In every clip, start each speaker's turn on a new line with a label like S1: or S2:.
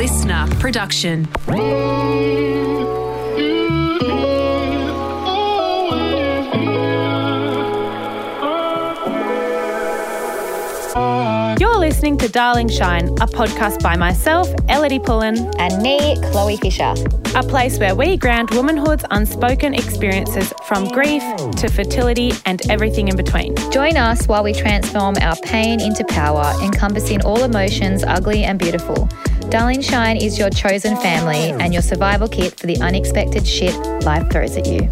S1: listener production.
S2: You're listening to Darling Shine, a podcast by myself, Ellidy Pullin,
S3: And me, Chloe Fisher.
S2: a place where we ground womanhood's unspoken experiences from grief to fertility and everything in between.
S3: Join us while we transform our pain into power, encompassing all emotions, ugly and beautiful. Darling Shine is your chosen family and your survival kit for the unexpected shit life throws at you.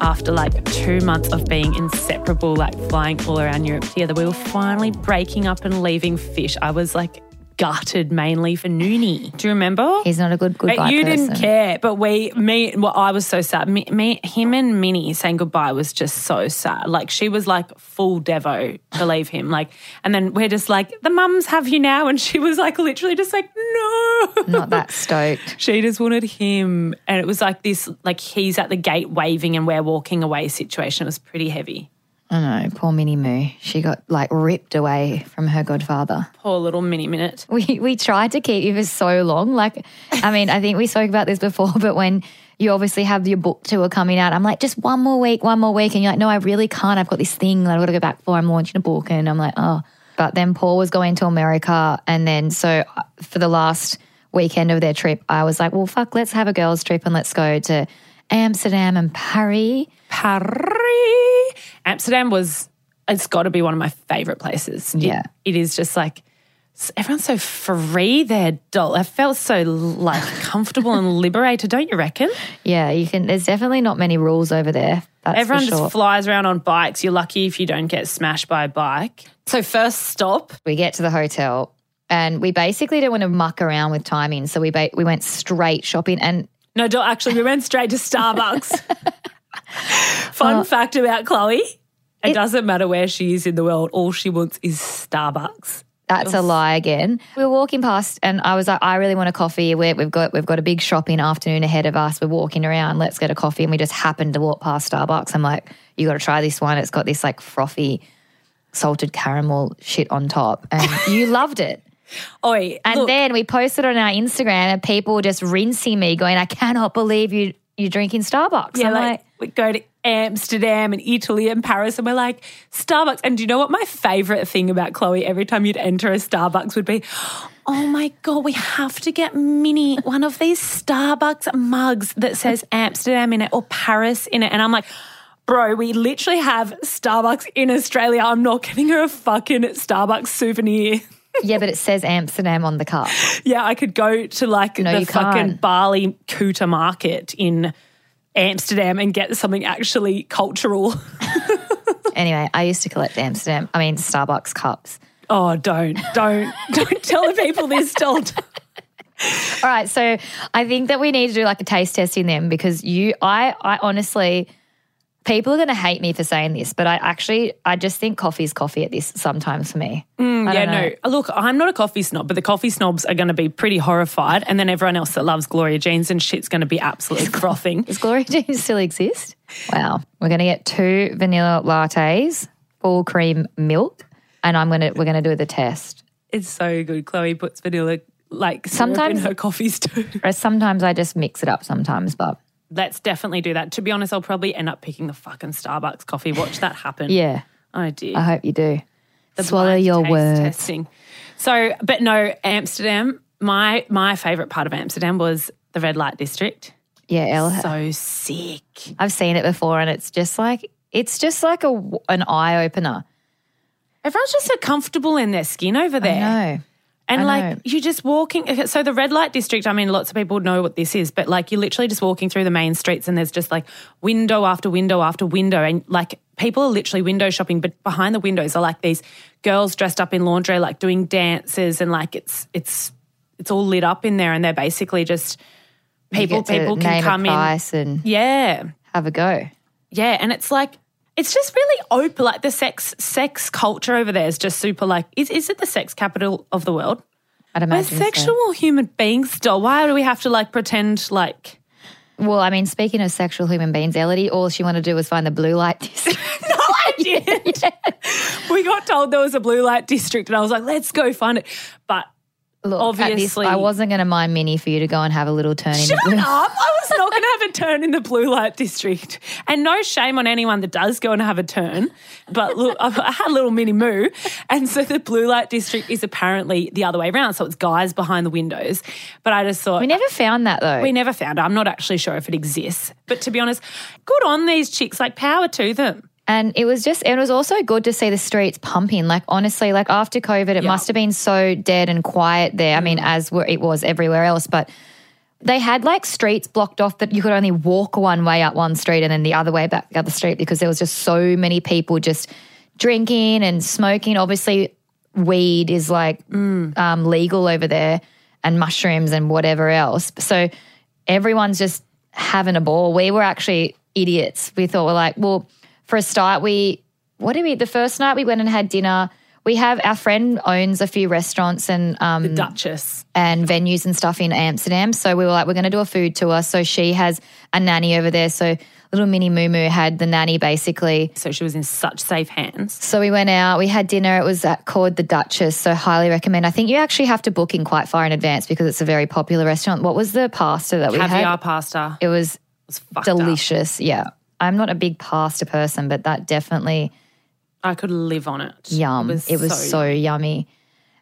S2: After like two months of being inseparable, like flying all around Europe together, we were finally breaking up and leaving Fish. I was like gutted mainly for Noonie. Do you remember?
S3: He's not a good goodbye
S2: you
S3: person.
S2: didn't care, but we, me, well, I was so sad. Me, me, him and Minnie saying goodbye was just so sad. Like she was like full devo to leave him. Like, and then we're just like, the mums have you now, and she was like literally just like, no,
S3: Not that stoked.
S2: She just wanted him, and it was like this, like he's at the gate waving and we're walking away situation. It was pretty heavy.
S3: I know, poor Minnie Moo. She got like ripped away from her godfather.
S2: Poor little mini minute.
S3: We we tried to keep you for so long. Like, I mean, I think we spoke about this before, but when you obviously have your book tour coming out, I'm like, just one more week, one more week. And you're like, no, I really can't. I've got this thing that I've got to go back for. I'm launching a book. And I'm like, oh. But then Paul was going to America. And then so uh, for the last weekend of their trip, I was like, well, fuck, let's have a girls' trip and let's go to Amsterdam and Paris.
S2: Paris. Amsterdam was, it's got to be one of my favorite places. It-
S3: Yeah.
S2: it is just like, everyone's so free there, doll. I felt so like comfortable and liberated, don't you reckon?
S3: Yeah, you can, there's definitely not many rules over there. That's
S2: Everyone
S3: for sure.
S2: just flies around on bikes. You're lucky if you don't get smashed by a bike. So, first stop,
S3: we get to the hotel and we basically didn't want to muck around with timing. So we, ba- we went straight shopping and
S2: No, do actually, we went straight to Starbucks. Fun uh, fact about Chloe it, doesn't matter where she is in the world, all she wants is Starbucks.
S3: That's a lie again. We were walking past, and I was like, "I really want a coffee. we we've got we've got a big shopping afternoon ahead of us. We're walking around. Let's get a coffee." And we just happened to walk past Starbucks. I'm like, "You got to try this one. It's got this like frothy salted caramel shit on top, and you loved it."
S2: Oi,
S3: And
S2: look,
S3: then we posted on our Instagram, and people were just rinsing me, going, "I cannot believe you you're drinking Starbucks."
S2: yeah,
S3: I'm
S2: like,
S3: like,
S2: we go to Amsterdam and Italy and Paris, and we're like, Starbucks. And do you know what my favorite thing about Chloe every time you'd enter a Starbucks would be? Oh my God, we have to get Minnie one of these Starbucks mugs that says Amsterdam in it or Paris in it. And I'm like, bro, we literally have Starbucks in Australia. I'm not getting her a fucking Starbucks souvenir.
S3: "Yeah, but it says Amsterdam on the cup."
S2: Yeah, I could go to like
S3: No,
S2: the fucking
S3: can't.
S2: Bali Kuta market in Amsterdam and get something actually cultural.
S3: Anyway, I used to collect Amsterdam, I mean Starbucks cups.
S2: Oh, don't, don't, don't tell the people this. Don't.
S3: All right, so I think that we need to do like a taste test in them because you, I, I honestly, people are going to hate me for saying this, but I actually, I just think coffee's coffee at this sometimes for me. Mm, I
S2: yeah,
S3: know.
S2: no. Look, I'm not a coffee snob, but the coffee snobs are going to be pretty horrified, and then everyone else that loves Gloria Jeans and shit's going to be absolutely frothing.
S3: Does Gloria Jeans still exist? Wow, we're going to get two vanilla lattes, full cream milk, and I'm gonna we're gonna do the test.
S2: It's so good. Chloe puts vanilla like
S3: Sometimes-
S2: in her coffees too.
S3: Sometimes I just mix it up. Sometimes, but
S2: Let's definitely do that. To be honest, I'll probably end up picking the fucking Starbucks coffee. Watch that happen.
S3: yeah,
S2: I did.
S3: I hope you do.
S2: the
S3: Swallow your words.
S2: Testing. So, but no, Amsterdam. My my favorite part of Amsterdam was the red light district.
S3: Yeah,
S2: So sick.
S3: I've seen it before, and it's just like it's just like a an eye opener.
S2: Everyone's just so comfortable in their skin over there. And like you're just walking. So the red light district. I mean, lots of people know what this is, but like you're literally just walking through the main streets, and there's just like window after window after window, and like people are literally window shopping. But behind the windows are like these girls dressed up in lingerie, like doing dances, and like it's it's it's all lit up in there, and they're basically just people.
S3: You get to
S2: People can come in.
S3: and
S2: Yeah,
S3: have a go.
S2: yeah, and it's like it's just really open. Like the sex sex culture over there is just super. Like, is is it the sex capital of the world?
S3: I'd
S2: We're
S3: imagine. so.
S2: sexual human beings still. Why do we have to like pretend like?
S3: Well, I mean, speaking of sexual human beings, Ellidy, all she wanted to do was find the blue light district.
S2: No, I didn't. We got told there was a blue light district, and I was like, let's go find it. But
S3: Look, at this,
S2: obviously,
S3: I wasn't going to mind Minnie for you to go and have a little turn in
S2: Shut
S3: the blue.
S2: up! I was not going to have a turn in the blue light district, and no shame on anyone that does go and have a turn. But look, I had a little mini moo, and so the blue light district is apparently the other way around. So it's guys behind the windows. But I just thought
S3: We never found that though.
S2: we never found it. I'm not actually sure if it exists. But to be honest, good on these chicks. Like power to them.
S3: And it was just, it was also good to see the streets pumping. Like, honestly, like after COVID, it
S2: Yeah.
S3: must have been so dead and quiet there. I mean,
S2: Mm.
S3: as it was everywhere else, but they had like streets blocked off that you could only walk one way up one street and then the other way back the other street because there was just so many people just drinking and smoking. Obviously, weed is like
S2: Mm.
S3: um, legal over there and mushrooms and whatever else. So everyone's just having a ball. We were actually idiots. We thought we're like, well, for a start, we what did we? The first night we went and had dinner. We have our friend owns a few restaurants and um,
S2: The Duchess.
S3: and venues and stuff in Amsterdam. So we were like, we're going to do a food tour. So she has a nanny over there. So little mini Moo Moo had the nanny basically.
S2: So she was in such safe hands.
S3: So we went out, we had dinner. It was at, called the Duchess. So highly recommend. I think you actually have to book in quite far in advance because it's a very popular restaurant. What was the pasta that we had?
S2: Caviar pasta.
S3: It was
S2: was fucked up.
S3: delicious. Yeah. I'm not a big pasta person, but that definitely
S2: I could live on it.
S3: yum. It was, so, yummy.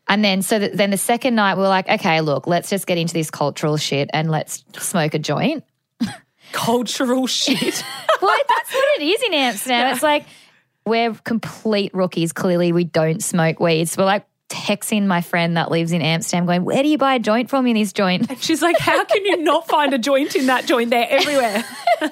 S3: And then, so that, then the second night, we were like, okay, look, let's just get into this cultural shit and let's smoke a joint.
S2: cultural shit.
S3: well, that's what it is in Amsterdam. It's like we're complete rookies. Clearly, we don't smoke weed. So we're like texting my friend that lives in Amsterdam, going, "Where do you buy a joint from in this joint?"
S2: She's like, how can you not find a joint in that joint? They're everywhere.
S3: So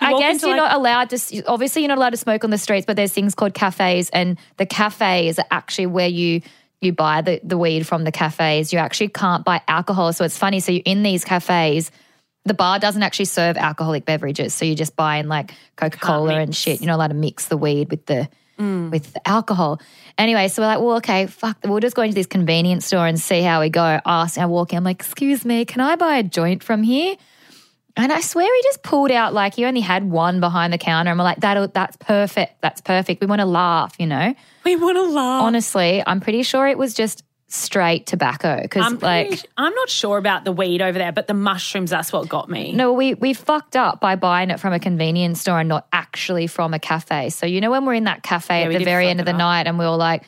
S3: I guess you're
S2: like-
S3: not allowed to. Obviously, you're not allowed to smoke on the streets, but there's things called cafes, and the cafes are actually where you. You buy the, the weed from the cafes. You actually can't buy alcohol. So it's funny. So you're in these cafes, the bar doesn't actually serve alcoholic beverages. So you're just buying like Coca Cola and shit. You're not allowed to mix the weed with the Mm. with alcohol. Anyway, so we're like, well, okay, fuck. We'll just go into this convenience store and see how we go. Ask, I walk in. I'm like, excuse me, can I buy a joint from here? And I swear he just pulled out like he only had one behind the counter, and we're like, that that's perfect. That's perfect. We want to laugh, you know.
S2: We want to laugh.
S3: Honestly, I'm pretty sure it was just straight tobacco because
S2: I'm,
S3: like.
S2: pretty- I'm not sure about the weed over there, but the mushrooms, that's what got me.
S3: No, we we fucked up by buying it from a convenience store and not actually from a cafe. So you know when we're in that cafe
S2: Yeah,
S3: at the very end of the
S2: up.
S3: night and we were like,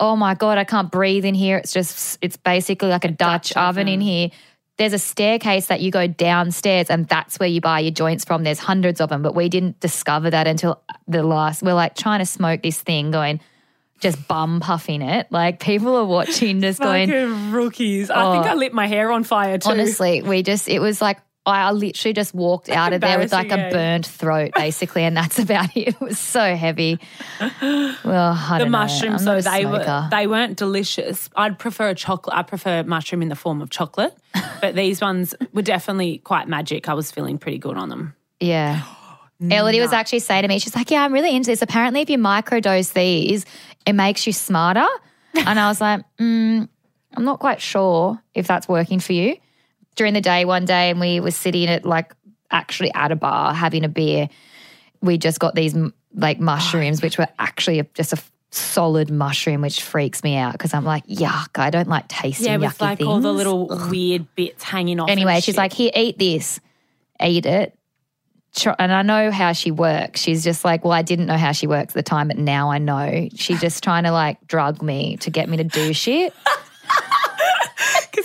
S3: "Oh my god, I can't breathe in here. It's just it's basically like a, Dutch,
S2: Dutch
S3: oven in here." There's a staircase that you go downstairs and that's where you buy your joints from. There's hundreds of them, but we didn't discover that until the last. We're like trying to smoke this thing going just bum puffing it. Like people are watching just going
S2: rookies. I think
S3: Oh.
S2: I lit my hair on fire too.
S3: Honestly, we just, it was like, I literally just walked out of there with like a burnt throat, basically, and that's about it. It was so heavy. Well, I
S2: the mushrooms, though, they were they weren't delicious. I'd prefer a chocolate. I prefer mushroom in the form of chocolate, but these ones were definitely quite magic. I was feeling pretty good on them.
S3: Yeah. Ellidy was actually saying to me, she's like, Yeah, I'm really into this. Apparently, if you microdose these, it makes you smarter. And I was like, mm, I'm not quite sure if that's working for you. During the day, one day, and we were sitting at like actually at a bar having a beer. We just got these like mushrooms, which were actually just a solid mushroom, which freaks me out because I'm like, yuck, I don't like tasting
S2: Yeah, with like
S3: things.
S2: all the little weird bits hanging off.
S3: Anyway, she's
S2: shit.
S3: like, here, eat this. Eat it. And I know how she works. She's just like, well, I didn't know how she works at the time, but now I know. She's just trying to like drug me to get me to do shit.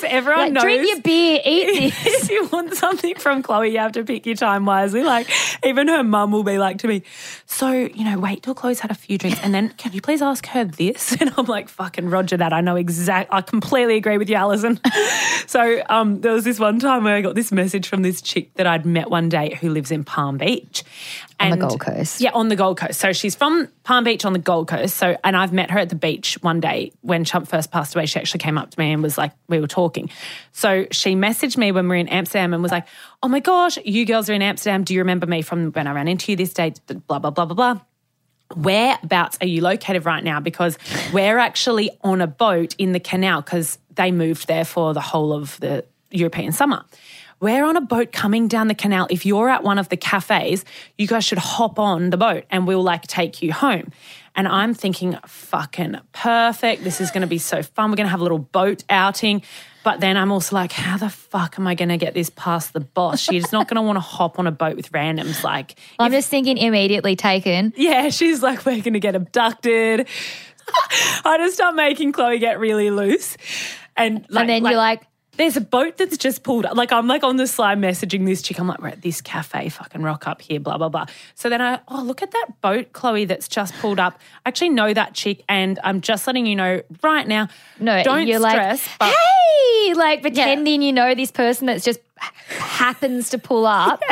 S2: Because everyone
S3: Like,
S2: knows.
S3: drink your beer, eat this.
S2: if you want something from Chloe, you have to pick your time wisely. Like, even her mum will be like to me, So, you know, wait till Chloe's had a few drinks and then can you please ask her this? And I'm like, Fucking Roger that. I know exact. I completely agree with you, Alison. so, um, there was this one time where I got this message from this chick that I'd met one day who lives in Palm Beach.
S3: On the Gold Coast.
S2: Yeah, on the Gold Coast. So she's from Palm Beach on the Gold Coast. So, and I've met her at the beach one day when Chump first passed away. She actually came up to me and was like, we were talking. So she messaged me when we were in Amsterdam and was like, oh my gosh, you girls are in Amsterdam. Do you remember me from when I ran into you this day? Blah, blah, blah, blah, blah. Whereabouts are you located right now? Because we're actually on a boat in the canal because they moved there for the whole of the European summer. We're on a boat coming down the canal. If you're at one of the cafes, you guys should hop on the boat and we'll like take you home. And I'm thinking, fucking perfect. This is going to be so fun. We're going to have a little boat outing. But then I'm also like, how the fuck am I going to get this past the boss? She's not going to want to hop on a boat with randoms. Like,
S3: I'm just thinking immediately taken.
S2: yeah, she's like, we're going to get abducted. I just start making Chloe get really loose. And, like,
S3: and then you're like,
S2: there's a boat that's just pulled up. Like I'm like on the slide messaging this chick. I'm like, we're at this cafe, fucking rock up here, blah, blah, blah. So then I, oh, look at that boat, Chloe, that's just pulled up. I actually know that chick and I'm just letting you know right now.
S3: no,
S2: don't
S3: you're
S2: stress.
S3: like,
S2: but
S3: hey, like pretending you know this person that's just happens to pull up.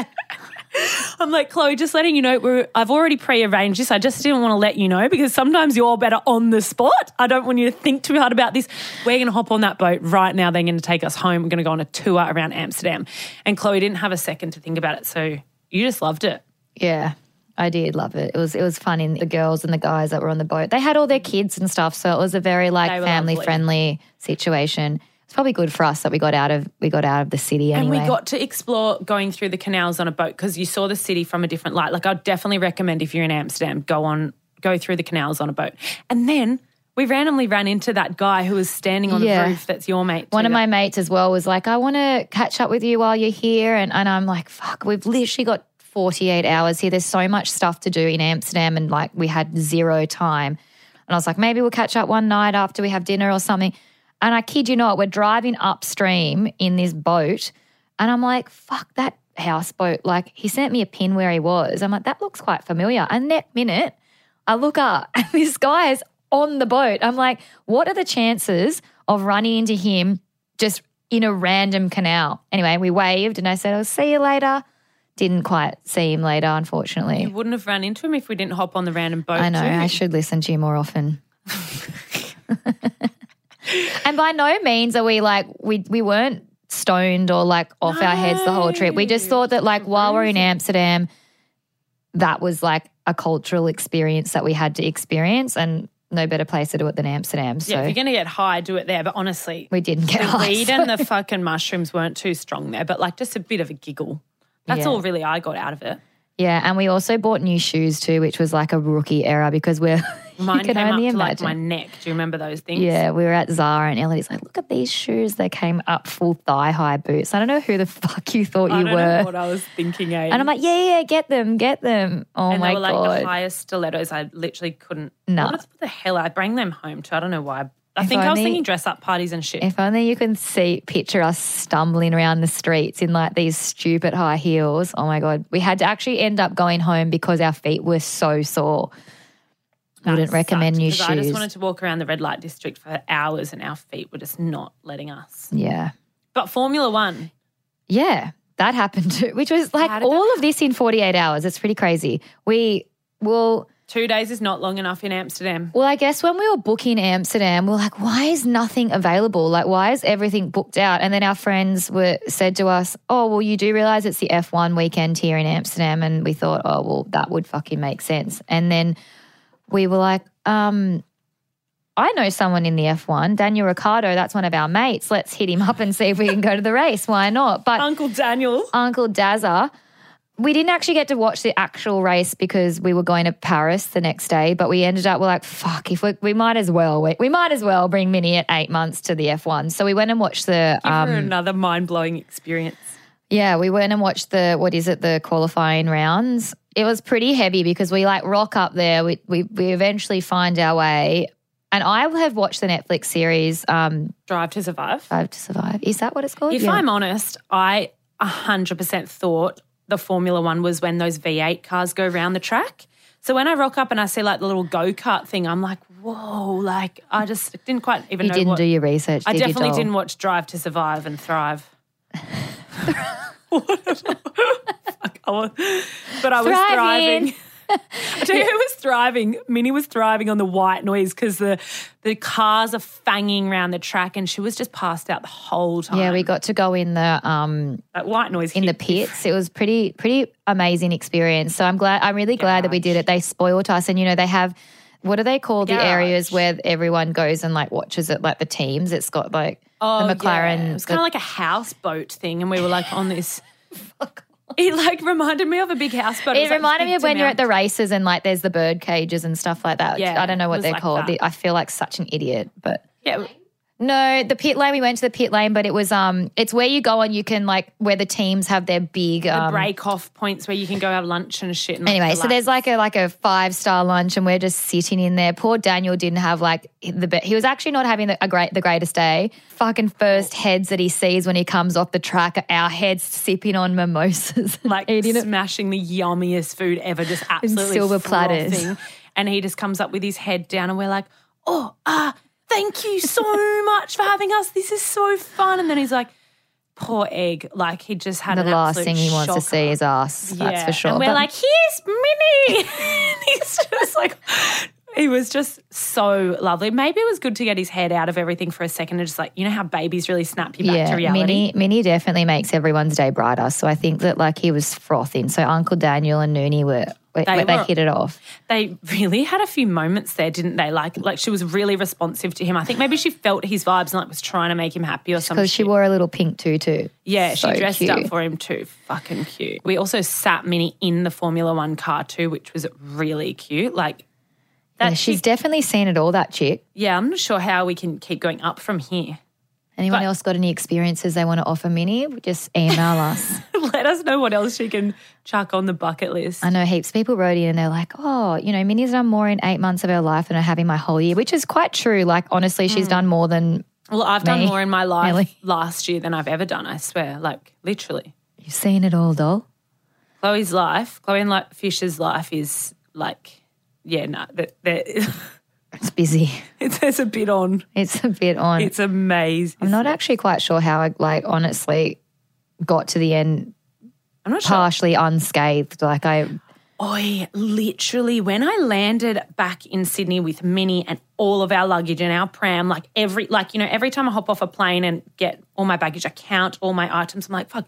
S2: I'm like, Chloe, just letting you know, we're, I've already pre-arranged this. I just didn't want to let you know because sometimes you're better on the spot. I don't want you to think too hard about this. We're going to hop on that boat right now. They're going to take us home. We're going to go on a tour around Amsterdam. And Chloe didn't have a second to think about it. So you just loved it.
S3: Yeah. I did love it. It was it was fun in the girls and the guys that were on the boat. They had all their kids and stuff, so it was a very like family
S2: lovely.
S3: friendly situation. It's probably good for us that we got out of we got out of the city anyway.
S2: And we got to explore going through the canals on a boat because you saw the city from a different light. Like I'd definitely recommend if you're in Amsterdam, go on, go through the canals on a boat. And then we randomly ran into that guy who was standing on
S3: Yeah.
S2: the roof. That's your mate.
S3: One of my mates as well was like, I want to catch up with you while you're here. And, and I'm like, fuck, we've literally got 48 hours here. There's so much stuff to do in Amsterdam. And like, we had zero time. And I was like, maybe we'll catch up one night after we have dinner or something. And I kid you not, we're driving upstream in this boat. And I'm like, fuck that houseboat. Like, he sent me a pin where he was. I'm like, that looks quite familiar. And that minute, I look up and this guy is on the boat. I'm like, what are the chances of running into him just in a random canal? Anyway, we waved and I said, I'll see you later. Didn't quite see him later, unfortunately.
S2: You wouldn't have run into him if we didn't hop on the random boat.
S3: I know,
S2: too.
S3: I should listen to you more often. and by no means are we like, we, we weren't stoned or like off our heads the whole trip. We just thought that like while we're in Amsterdam, that was like a cultural experience that we had to experience and no better place to do it than Amsterdam. So
S2: Yeah, if you're going to get high, do it there. But honestly,
S3: we didn't get
S2: the
S3: high.
S2: weed
S3: so-
S2: and the fucking mushrooms weren't too strong there, but like just a bit of a giggle. That's
S3: Yeah.
S2: all really I got out of it.
S3: Yeah, and we also bought new shoes too, which was like a rookie era because we're
S2: Mine
S3: you can
S2: came up
S3: only
S2: to like my neck. Do you remember those things?
S3: yeah, we were at Zara and Ellidy's like, look at these shoes. They came up full thigh high boots. I don't know who the fuck you thought
S2: I
S3: you
S2: don't
S3: were.
S2: know what I was thinking. Eh?
S3: and I'm like, yeah, yeah, get them, get them. Oh
S2: and
S3: my
S2: they were like
S3: god.
S2: the highest stilettos. I literally couldn't.
S3: No.
S2: What the hell? I bring them home too. I don't know why. I
S3: If
S2: think I was thinking dress up parties and shit.
S3: if only you can see picture us stumbling around the streets in like these stupid high heels. Oh my god. We had to actually end up going home because our feet were so sore. Wouldn't
S2: That
S3: recommend
S2: sucked,
S3: new
S2: 'cause
S3: shoes.
S2: I just wanted to walk around the red light district for hours and our feet were just not letting us.
S3: yeah.
S2: But Formula One,
S3: Yeah, that happened too, which was like all of this in 48 hours. It's pretty crazy. We will,
S2: two days is not long enough in Amsterdam.
S3: well, I guess when we were booking Amsterdam, we are like, why is nothing available? Like, why is everything booked out? And then our friends were said to us, oh, well, you do realize it's the F1 weekend here in Amsterdam. And we thought, oh, well, that would fucking make sense. And then we were like, um, I know someone in the F1, Daniel Ricciardo. That's one of our mates. Let's hit him up and see if we can go to the race. Why not? But
S2: Uncle Daniel.
S3: Uncle Dazza. We didn't actually get to watch the actual race because we were going to Paris the next day, but we ended up, we're like, fuck, if we, we might as well, we, we might as well bring Minnie at eight months to the F1. So we went and watched the,
S2: Give her
S3: um,
S2: another mind blowing experience.
S3: yeah, we went and watched the, what is it, the qualifying rounds. It was pretty heavy because we like rock up there. We, we, we eventually find our way. And I have watched the Netflix series, um,
S2: Drive to survive.
S3: Drive to Survive. Is that what it's called?
S2: If
S3: Yeah.
S2: I'm honest, I 100% thought the Formula One was when those V8 cars go around the track. So when I rock up and I see like the little go kart thing, I'm like, whoa, like I just didn't quite even know.
S3: you
S2: know
S3: didn't
S2: what.
S3: do your research.
S2: I
S3: did
S2: definitely didn't watch Drive to Survive and Thrive. Fuck, I was- but I was
S3: Thriving.
S2: thriving. I tell you who was thriving. Minnie was thriving on the white noise because the the cars are fanging around the track, and she was just passed out the whole time.
S3: Yeah, we got to go in the um
S2: that white noise
S3: in the pits. It was pretty pretty amazing experience. So I'm glad I'm really glad that we did it. They spoiled us and you know they have what do they call the areas where everyone goes and like watches it like the teams? It's got like
S2: Oh,
S3: the McLaren
S2: yeah. It was kind of like a houseboat thing, and we were like on this. It like reminded me of a big house, but
S3: It
S2: was,
S3: reminded
S2: big
S3: me of when you're at the races and like there's the bird cages and stuff like that.
S2: Yeah,
S3: I don't know what they're
S2: like
S3: called.
S2: that.
S3: I feel like such an idiot, but
S2: yeah.
S3: No, the pit lane. We went to the pit lane, but it was um, it's where you go and you can like where the teams have their big um.
S2: break off points where you can go have lunch and shit. And
S3: Anyway, so there's like a like a five star lunch, and we're just sitting in there. Poor Daniel didn't have like the be- he was actually not having the, a great the greatest day. Fucking first heads that he sees when he comes off the track, our heads sipping on mimosas,
S2: like
S3: eating it.
S2: smashing the yummiest food ever, just absolutely
S3: silver platters.
S2: And he just comes up with his head down, and we're like, "Oh, ah, thank you so much for having us. This is so fun." And then he's like, "Poor egg, like he just had
S3: The last thing he wants to see is us. That's
S2: Yeah.
S3: for sure.
S2: And we're
S3: But-
S2: like, "Here's Minnie." And he's just like. He was just so lovely. Maybe it was good to get his head out of everything for a second and just like, you know how babies really snap you back to reality?
S3: Minnie, Minnie definitely makes everyone's day brighter. So I think that like he was frothing. So Uncle Daniel and Noonie were they,
S2: They
S3: they hit it off.
S2: they really had a few moments there, didn't they? Like, like she was really responsive to him. I think maybe she felt his vibes and like was trying to make him happy or something.
S3: Because she wore a little pink tutu.
S2: yeah,
S3: So
S2: she dressed
S3: cute.
S2: up for him too. Fucking cute. We also sat Minnie in the Formula One car too, which was really cute. Like that.
S3: Yeah, she's
S2: chick-
S3: definitely seen it all, that chick.
S2: yeah, I'm not sure how we can keep going up from here.
S3: Anyone
S2: But-
S3: else got any experiences they want to offer Minnie? Just email us.
S2: Let us know what else she can chuck on the bucket list.
S3: I know heaps of people wrote in and they're like, oh, you know, Minnie's done more in eight months of her life than I have in my whole year, which is quite true. Like, honestly,
S2: Mm.
S3: she's done more than
S2: Well, I've done more in my life
S3: Really?
S2: last year than I've ever done. I swear, like literally.
S3: you've seen it all, doll.
S2: Chloe's life, Chloe and like Fisher's life is like, yeah, no, that that
S3: It's busy.
S2: there's a bit on.
S3: It's a bit on.
S2: It's amazing.
S3: I'm not actually quite sure how I, like, honestly got to the end
S2: I'm not sure.
S3: partially unscathed. Like, I,
S2: Oi, literally, when I landed back in Sydney with Minnie and all of our luggage and our pram, like every, like you know, every time I hop off a plane and get all my baggage, I count all my items. I'm like, fuck,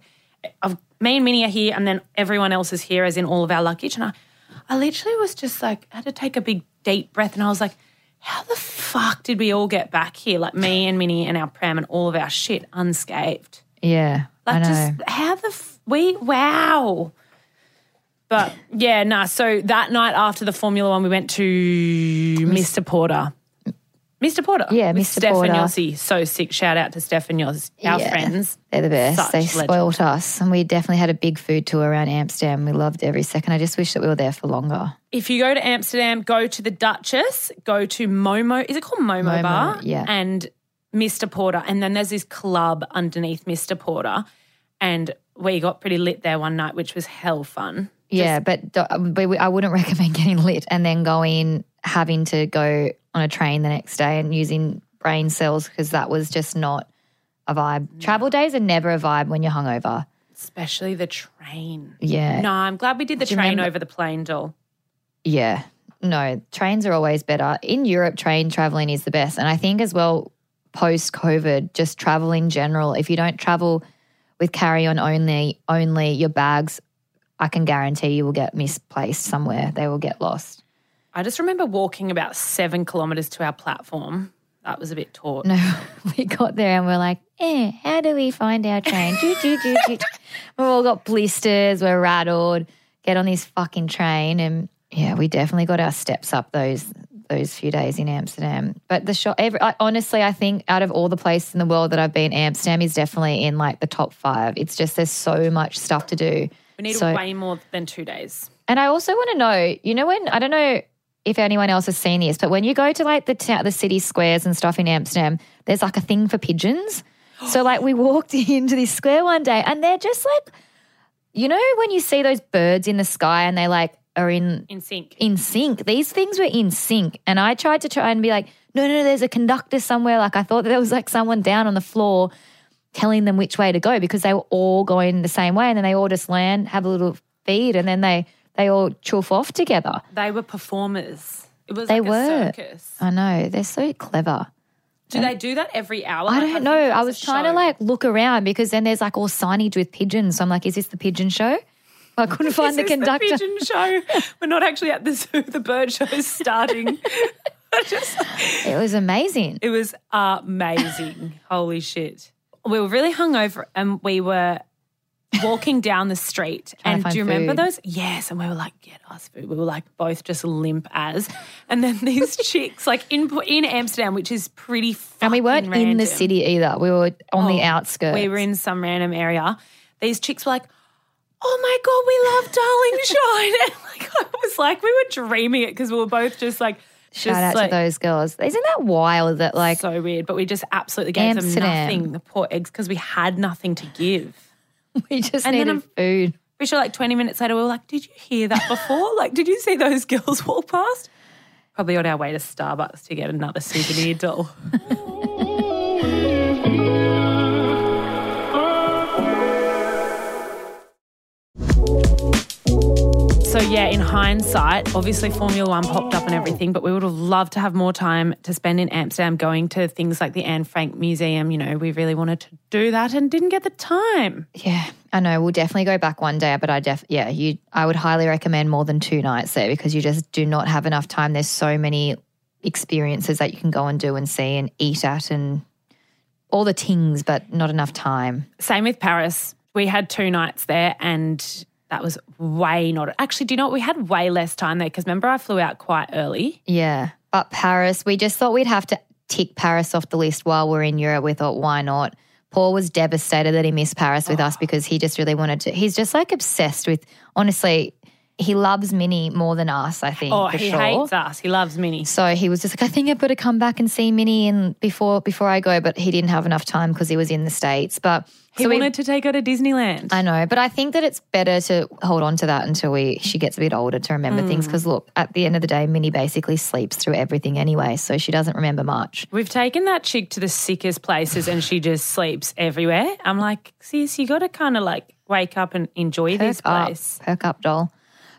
S2: I've, me and Minnie are here, and then everyone else is here, as in all of our luggage. And I, I literally was just like, I had to take a big deep breath, and I was like, how the fuck did we all get back here? Like me and Minnie and our pram and all of our shit unscathed.
S3: yeah, I
S2: Like
S3: know.
S2: just how the we wow. But yeah, nah. So that night after the Formula One, we went to Mr. Porter. Mr. Porter.
S3: Yeah, Mr.
S2: Steph
S3: Porter.
S2: and Yossi. So sick. Shout out to Steph and Yossi, our
S3: Yeah.
S2: friends.
S3: They're the best.
S2: Such
S3: they
S2: legends.
S3: spoilt us. And we definitely had a big food tour around Amsterdam. We loved every second. I just wish that we were there for longer.
S2: If you go to Amsterdam, go to the Duchess, go to Momo. Is it called Momo,
S3: Momo,
S2: Bar?
S3: yeah.
S2: And Mr. Porter. And then there's this club underneath Mr. Porter. And we got pretty lit there one night, which was hell fun.
S3: yeah, but, but I wouldn't recommend getting lit and then going, having to go on a train the next day and using brain cells because that was just not a vibe. Travel days are never a vibe when you're hungover.
S2: Especially the train.
S3: Yeah.
S2: No, I'm glad we did the
S3: Do
S2: train over the plane, doll.
S3: Yeah. No, trains are always better. In Europe, train traveling is the best. And I think as well, post COVID, just travel in general, if you don't travel with carry on only, only your bags, I can guarantee you will get misplaced somewhere. They will get lost.
S2: I just remember walking about seven kilometres to our platform. That was a bit taut.
S3: No, we got there and we're like, eh, how do we find our train? Doo, doo, doo, doo. We've all got blisters, we're rattled, get on this fucking train. And yeah, we definitely got our steps up those those few days in Amsterdam. But the shop, every, I, honestly, I think out of all the places in the world that I've been, Amsterdam is definitely in like the top five. It's just there's so much stuff to do.
S2: We need
S3: So-
S2: way more than two days.
S3: And I also want to know, you know, when I don't know if anyone else has seen this, but when you go to like the ta- the city squares and stuff in Amsterdam, there's like a thing for pigeons. So like we walked into this square one day, and they're just like, you know, when you see those birds in the sky and they like are in
S2: In sync.
S3: in sync. These things were in sync, and I tried to try and be like, no, no, no, there's a conductor somewhere. Like I thought that there was like someone down on the floor telling them which way to go because they were all going the same way, and then they all just land, have a little feed, and then they they all chuff off together.
S2: They were performers. It was
S3: They
S2: like
S3: were.
S2: a circus.
S3: I know they're so clever.
S2: Do they do that every hour?
S3: I don't know. I,
S2: I
S3: was trying to like look around because then there's like all signage with pigeons. So I'm like, is this the pigeon show? I couldn't find the conductor.
S2: The pigeon show. We're not actually at the zoo. The bird show is starting. Just,
S3: It was amazing.
S2: it was amazing. Holy shit. We were really hungover and we were walking down the street. And do you remember
S3: food.
S2: those? Yes. And we were like, get us food. We were like both just limp as. And then these chicks, like in in Amsterdam, which is pretty
S3: And we weren't
S2: fucking
S3: in the city either. We were on the
S2: Oh,
S3: outskirts.
S2: We were in some random area. These chicks were like, oh my God, we love Darling Shine. And like, I was like, we were dreaming it because we were both just like,
S3: Shout
S2: just
S3: out
S2: like,
S3: to those girls. Isn't that wild that like
S2: so weird. But we just absolutely gave
S3: Amsterdam.
S2: them nothing, the poor eggs, because we had nothing to give.
S3: we just
S2: And
S3: needed
S2: I'm-
S3: food?
S2: We sure like 20 minutes later, we were like, did you hear that before? like, did you see those girls walk past? Probably on our way to Starbucks to get another souvenir doll. So yeah, in hindsight, obviously Formula One popped up and everything, but we would have loved to have more time to spend in Amsterdam going to things like the Anne Frank Museum. You know, we really wanted to do that and didn't get the time.
S3: Yeah, I know. We'll definitely go back one day, but I def yeah, you I would highly recommend more than two nights there because you just do not have enough time. There's so many experiences that you can go and do and see and eat at and all the things, but not enough time.
S2: Same with Paris. We had two nights there and that was way not. Actually, do you know what? We had way less time there because remember I flew out quite early.
S3: Yeah. But Paris, we just thought we'd have to tick Paris off the list while we're in Europe. We thought, why not? Paul was devastated that he missed Paris with oh. us because he just really wanted to. He's just like obsessed with, honestly, he loves Minnie more than us, I think.
S2: Oh,
S3: for
S2: he
S3: sure.
S2: hates us. He loves Minnie.
S3: So he was just like, I think I've got to come back and see Minnie and before before I go, but he didn't have enough time because he was in the States. But
S2: He
S3: so we-
S2: wanted to take her to Disneyland.
S3: I know, but I think that it's better to hold on to that until we she gets a bit older to remember things.
S2: Mm.
S3: Because look, at the end of the day, Minnie basically sleeps through everything anyway, so she doesn't remember much.
S2: We've taken that chick to the sickest places and she just sleeps everywhere. I'm like, sis, you got to kind of like wake up and enjoy this
S3: Perk up,
S2: place.
S3: perk up, doll.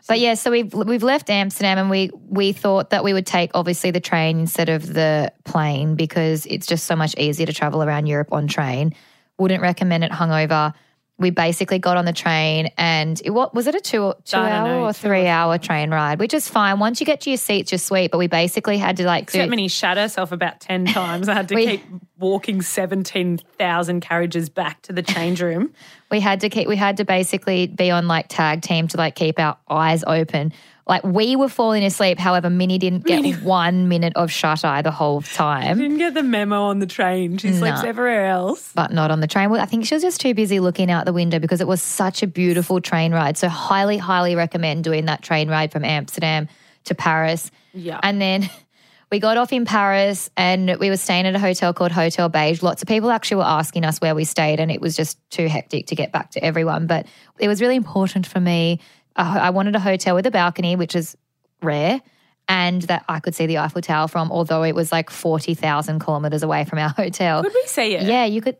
S3: But yeah, so we've we've left Amsterdam and we we thought that we would take obviously the train instead of the plane because it's just so much easier to travel around Europe on train. Wouldn't recommend it hungover. We basically got on the train and it, what was it a two two hour
S2: know,
S3: or three hour train ride, which is fine. Once you get to your seats, you're sweet. But we basically had to like do,
S2: Except Minnie shat herself about 10 times. I had to
S3: We-
S2: keep walking 17,000 carriages back to the change room.
S3: we had to keep we had to basically be on like tag team to like keep our eyes open. Like we were falling asleep, however, Minnie didn't get one minute of shut eye the whole time, She
S2: Didn't get the memo on the train. She sleeps everywhere else.
S3: but not on the train. Well, I think she was just too busy looking out the window because it was such a beautiful train ride. So highly, highly recommend doing that train ride from Amsterdam to Paris.
S2: Yeah.
S3: And then we got off in Paris and we were staying at a hotel called Hotel Beige. Lots of people actually were asking us where we stayed, and it was just too hectic to get back to everyone. But it was really important for me. I wanted a hotel with a balcony, which is rare, and that I could see the Eiffel Tower from, although it was like 40,000 kilometers away from our hotel.
S2: Could we see it?
S3: Yeah, you could.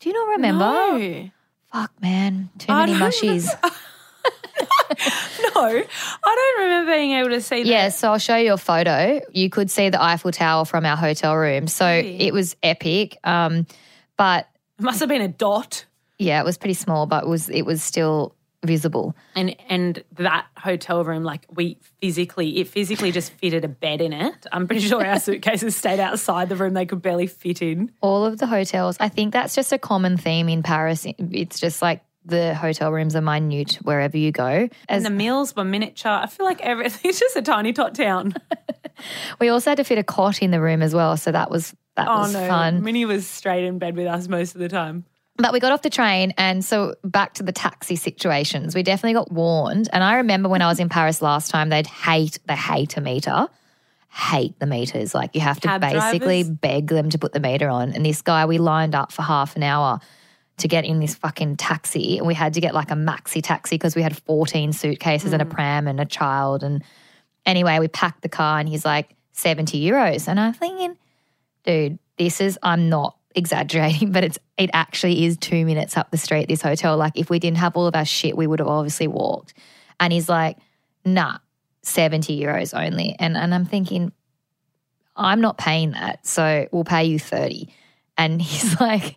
S3: Do you not remember?
S2: No.
S3: Fuck, man. Too many mushies.
S2: I don't remember being able to see that.
S3: Yeah, so I'll show you a photo. You could see the Eiffel Tower from our hotel room. So
S2: Really?
S3: it was epic. Um, but
S2: It must have been a dot.
S3: yeah, it was pretty small, but it was it was still visible.
S2: And and that hotel room, like we physically, it physically just fitted a bed in it. I'm pretty sure our suitcases stayed outside the room; they could barely fit in.
S3: All of the hotels. I think that's just a common theme in Paris. It's just like the hotel rooms are minute wherever you go. As
S2: And the meals were miniature. I feel like everything. It's just a tiny tot town.
S3: we also had to fit a cot in the room as well, so that was that
S2: Oh
S3: was
S2: no,
S3: fun.
S2: Minnie was straight in bed with us most of the time.
S3: But we got off the train, and so back to the taxi situations. We definitely got warned. And I remember when I was in Paris last time, they'd hate they hate a meter, hate the meters. Like you have to
S2: Cab
S3: basically
S2: drivers?
S3: beg them to put the meter on. And this guy, we lined up for half an hour to get in this fucking taxi, and we had to get like a maxi taxi because we had fourteen suitcases and a hmm. pram and a child. And anyway, we packed the car, and he's like seventy euros, and I'm thinking dude, this is I'm not exaggerating, but it's it actually is two minutes up the street, this hotel. Like if we didn't have all of our shit, we would have obviously walked. And he's like, nah, 70 euros only. And and I'm thinking, I'm not paying that. So we'll pay you 30. And he's like,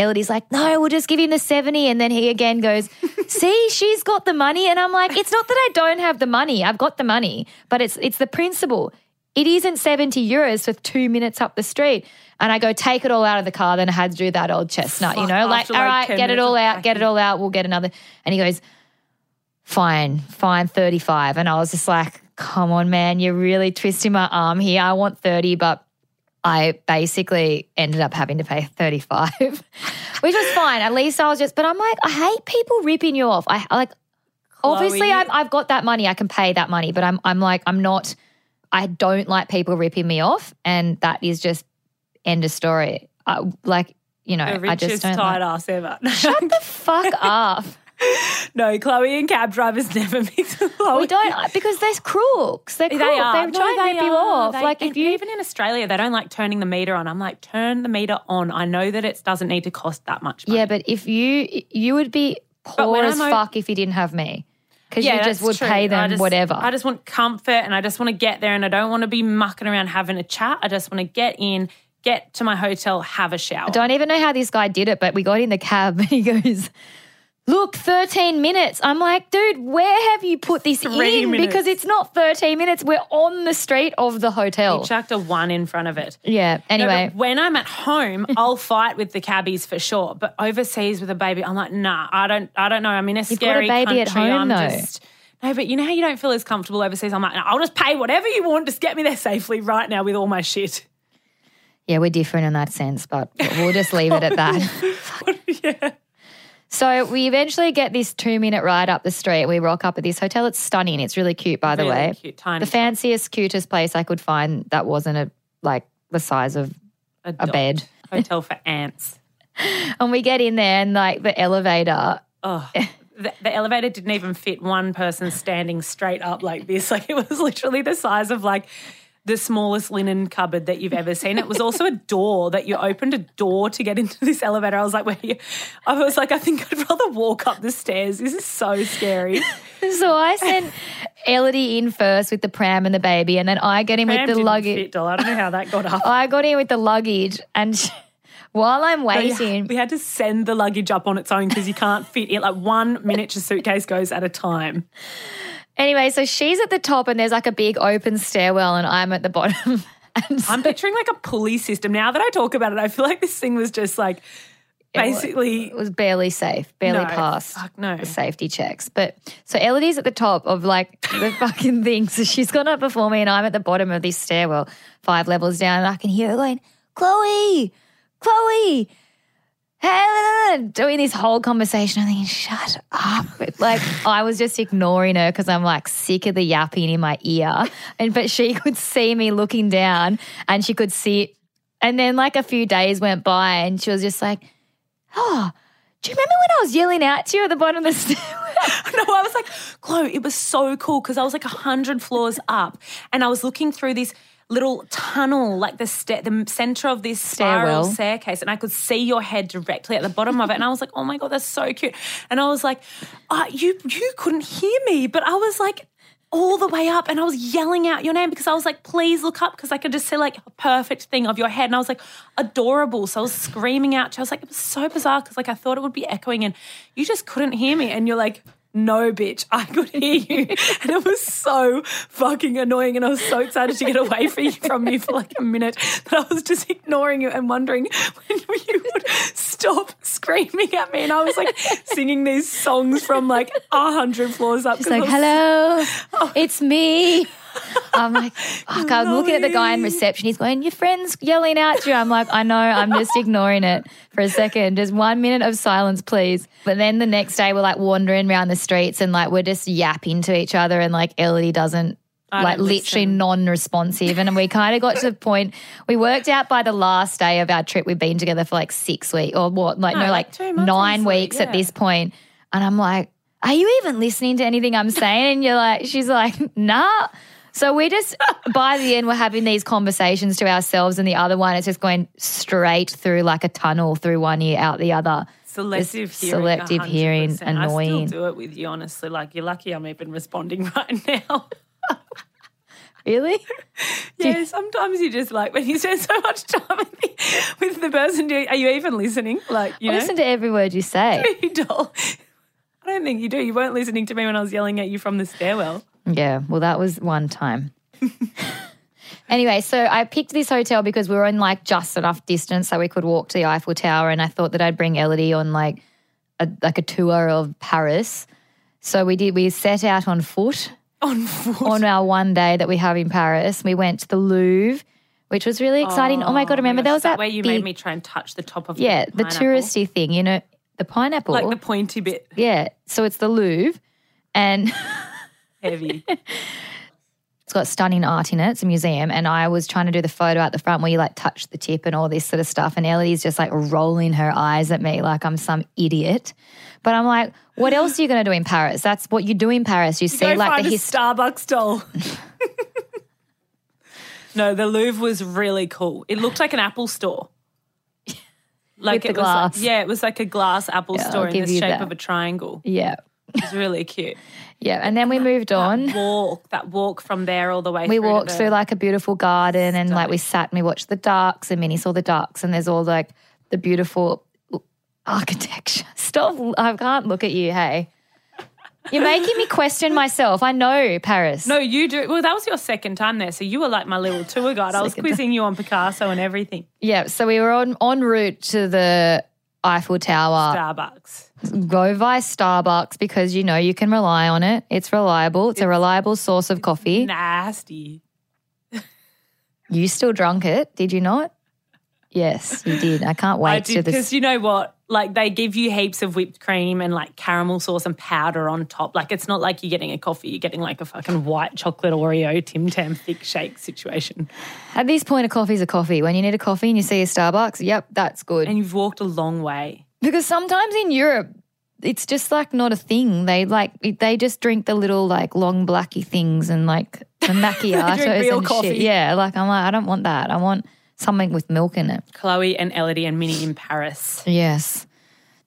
S3: Ellidy's like, no, we'll just give him the 70. And then he again goes, see, she's got the money. And I'm like, it's not that I don't have the money. I've got the money, but it's it's the principle. it isn't 70 euros for two minutes up the street. And I go, take it all out of the car. Then I had to do that old chestnut, you know, like, all
S2: like,
S3: right, get it all out, get it all out. We'll get another. And he goes, fine, fine, 35. And I was just like, come on, man, you're really twisting my arm here. I want 30, but I basically ended up having to pay 35, which was fine. At least I was just, but I'm like, I hate people ripping you off. I like, obviously I've, I've got that money. I can pay that money, but I'm, I'm like, I'm not, I don't like people ripping me off. And that is just end of story. I, like, you know,
S2: The
S3: I just don't.
S2: tight
S3: Like,
S2: ass ever.
S3: shut the fuck up.
S2: no, Chloe and cab drivers never mix Chloe.
S3: We don't because they're crooks. They're
S2: They
S3: crooks.
S2: are.
S3: They
S2: No,
S3: try and
S2: they
S3: rip you off.
S2: They-
S3: like if you
S2: even in Australia, they don't like turning the meter on. I'm like, turn the meter on. I know that it doesn't need to cost that much. Money.
S3: Yeah, but if you you would be poor as
S2: I'm o-
S3: fuck if you didn't have me. Because
S2: yeah,
S3: you just would
S2: true.
S3: pay
S2: I
S3: them
S2: just-
S3: whatever.
S2: I just want comfort, and I just want to get there, and I don't want to be mucking around having a chat. I just want to get in, get to my hotel, have a shower.
S3: I don't even know how this guy did it, but we got in the cab and he goes, Look, 13 minutes. I'm like, dude, where have you put this
S2: Three
S3: in?
S2: minutes.
S3: Because it's not 13 minutes. We're on the street of the hotel.
S2: He chucked a one in front of it.
S3: yeah. Anyway,
S2: but when I'm at home, I'll fight with the cabbies for sure. But overseas with a baby, I'm like, nah, I don't, I don't know. I'm in a
S3: got a
S2: scary
S3: baby at
S2: country.
S3: home,
S2: I'm
S3: though.
S2: just no, but you know how you don't feel as comfortable overseas. I'm like, I'll just pay whatever you want, just get me there safely right now with all my shit.
S3: yeah, we're different in that sense, but we'll just leave it at that.
S2: yeah,
S3: So we eventually get this two minute ride up the street. We rock up at this hotel. It's stunning. It's really cute, by the
S2: Really
S3: way.
S2: cute, tiny
S3: the fanciest, cutest place I could find that wasn't a like the size of a
S2: Adult
S3: bed.
S2: hotel for ants.
S3: And we get in there and like the elevator.
S2: Oh, the, the elevator didn't even fit one person standing straight up like this. Like it was literally the size of like the smallest linen cupboard that you've ever seen. It was also a door that you opened a door to get into this elevator. I was like, where you? I was like, I think I'd rather walk up the stairs. This is so scary.
S3: So I sent Ellidy in first with the pram and the baby, and then I get in
S2: Pram
S3: with the luggage.
S2: I don't know how that got up.
S3: I got in with the luggage, and while I'm waiting,
S2: We had to send the luggage up on its own because you can't fit it. Like one miniature suitcase goes at a time.
S3: Anyway, so she's at the top, and there's like a big open stairwell, and I'm at the bottom. So-
S2: I'm picturing like a pulley system. Now that I talk about it, I feel like this thing was just like basically
S3: it was barely safe, barely
S2: No,
S3: passed
S2: fuck no.
S3: the safety checks. But so Ellidy's at the top of like the fucking thing. So she's gone up before me, and I'm at the bottom of this stairwell, five levels down, and I can hear her going, Chloe, Chloe. Doing this whole conversation, I'm thinking, shut up. Like, I was just ignoring her because I'm like sick of the yapping in my ear. And but she could see me looking down and she could see. And then like a few days went by and she was just like, Oh, do you remember when I was yelling out to you at the bottom of the stairwell?
S2: No, I was like, Chloe, it was so cool because I was like a hundred floors up and I was looking through this little tunnel, like the sta- the center of this spiral staircase, and I could see your head directly at the bottom of it. And I was like, oh my god, that's so cute. And I was like, uh, you you couldn't hear me, but I was like. All the way up, and I was yelling out your name because I was like, "Please look up," because I could just see like a perfect thing of your head, and I was like, adorable. So I was screaming out. to you. I was like, it was so bizarre because like I thought it would be echoing, and you just couldn't hear me, and you're like, no, bitch, I could hear you. And it was so fucking annoying. And I was so excited to get away from you, for like a minute that I was just ignoring you and wondering when you would stop screaming at me. And I was like singing these songs from like a hundred floors up.
S3: She's like, hello, it's me. I'm like, fuck, I'm looking at the guy in reception. He's going, your friend's yelling at you. I'm like, I know, I'm just ignoring it for a second. Just one minute of silence, please. But then the next day, we're like wandering around the streets and like we're just yapping to each other. And like Ellidy doesn't, like literally
S2: listen.
S3: non responsive. And we kind of got to the point, we worked out by the last day of our trip, we've been together for like six weeks or what, like, no,
S2: No,
S3: like,
S2: like
S3: nine weeks at
S2: yeah.
S3: this point. And I'm like, are you even listening to anything I'm saying? And you're like, she's like, nah. So we just, by the end, we're having these conversations to ourselves, and the other one is just going straight through like a tunnel through one ear, out the other.
S2: Selective
S3: Just
S2: hearing.
S3: selective hearing,
S2: 100%.
S3: annoying.
S2: I still do it with you, honestly. Like, you're lucky I'm even responding right now.
S3: Really?
S2: Yeah, sometimes you just like when you spend so much time with the, with the person. Do are you even listening? Like you
S3: listen to every word you say.
S2: you. I don't think you do. You weren't listening to me when I was yelling at you from the stairwell.
S3: Yeah, well, that was one time. Anyway, so I picked this hotel because we were in like just enough distance so we could walk to the Eiffel Tower, and I thought that I'd bring Ellidy on like a like a tour of Paris. So we did. We set out on foot
S2: On foot.
S3: on our one day that we have in Paris. We went to the Louvre, which was really exciting. Oh, my god! Oh, remember there was that
S2: where you
S3: big,
S2: made me try and touch the top of the.
S3: yeah the
S2: pineapple.
S3: touristy thing. You know the pineapple.
S2: like the pointy bit
S3: yeah. So it's the Louvre, and
S2: heavy.
S3: It's got stunning art in it. It's a museum. And I was trying to do the photo at the front where you like touch the tip and all this sort of stuff. And Ellie's just like rolling her eyes at me like I'm some idiot. But I'm like, what else are you going to do in Paris? That's what you do in Paris. You, see
S2: Go
S3: like
S2: find
S3: the
S2: a Starbucks doll. no, the Louvre was really cool. It looked like an Apple store. Like
S3: With
S2: it
S3: the
S2: was like-
S3: glass.
S2: yeah, it was like a glass Apple
S3: Yeah,
S2: store
S3: I'll
S2: in the shape
S3: that.
S2: of a triangle.
S3: Yeah.
S2: It was really cute.
S3: Yeah. And then we moved on.
S2: Walk that walk from there all the way.
S3: We
S2: through
S3: walked
S2: the-
S3: through like a beautiful garden and like we sat and we watched the ducks and Minnie saw the ducks and there's all like the beautiful architecture. Stop. I can't look at you. Hey. You're making me question myself. I know Paris.
S2: No, you do. Well, that was your second time there, so you were like my little tour guide. I was
S3: Second time.
S2: quizzing you on Picasso and everything.
S3: Yeah, so we were on en route to the Eiffel Tower.
S2: Starbucks.
S3: Go by Starbucks because you know you can rely on it. It's reliable. It's, a reliable source of coffee.
S2: Nasty.
S3: You still drunk it, did you not? Yes, you did. I can't wait
S2: I
S3: to
S2: did
S3: this.
S2: because you know what? Like they give you heaps of whipped cream and like caramel sauce and powder on top. Like it's not like you're getting a coffee. You're getting like a fucking white chocolate Oreo Tim Tam thick shake situation.
S3: At this point, a coffee's a coffee. When you need a coffee and you see a Starbucks, yep, that's good.
S2: And you've walked a long way.
S3: Because sometimes in Europe, it's just like not a thing. They like they just drink the little like long blacky things and like the macchiatos
S2: real
S3: and
S2: coffee.
S3: shit. Yeah, like I'm like I don't want that. I want something with milk in it.
S2: Chloe and Ellidy and Minnie in Paris.
S3: Yes,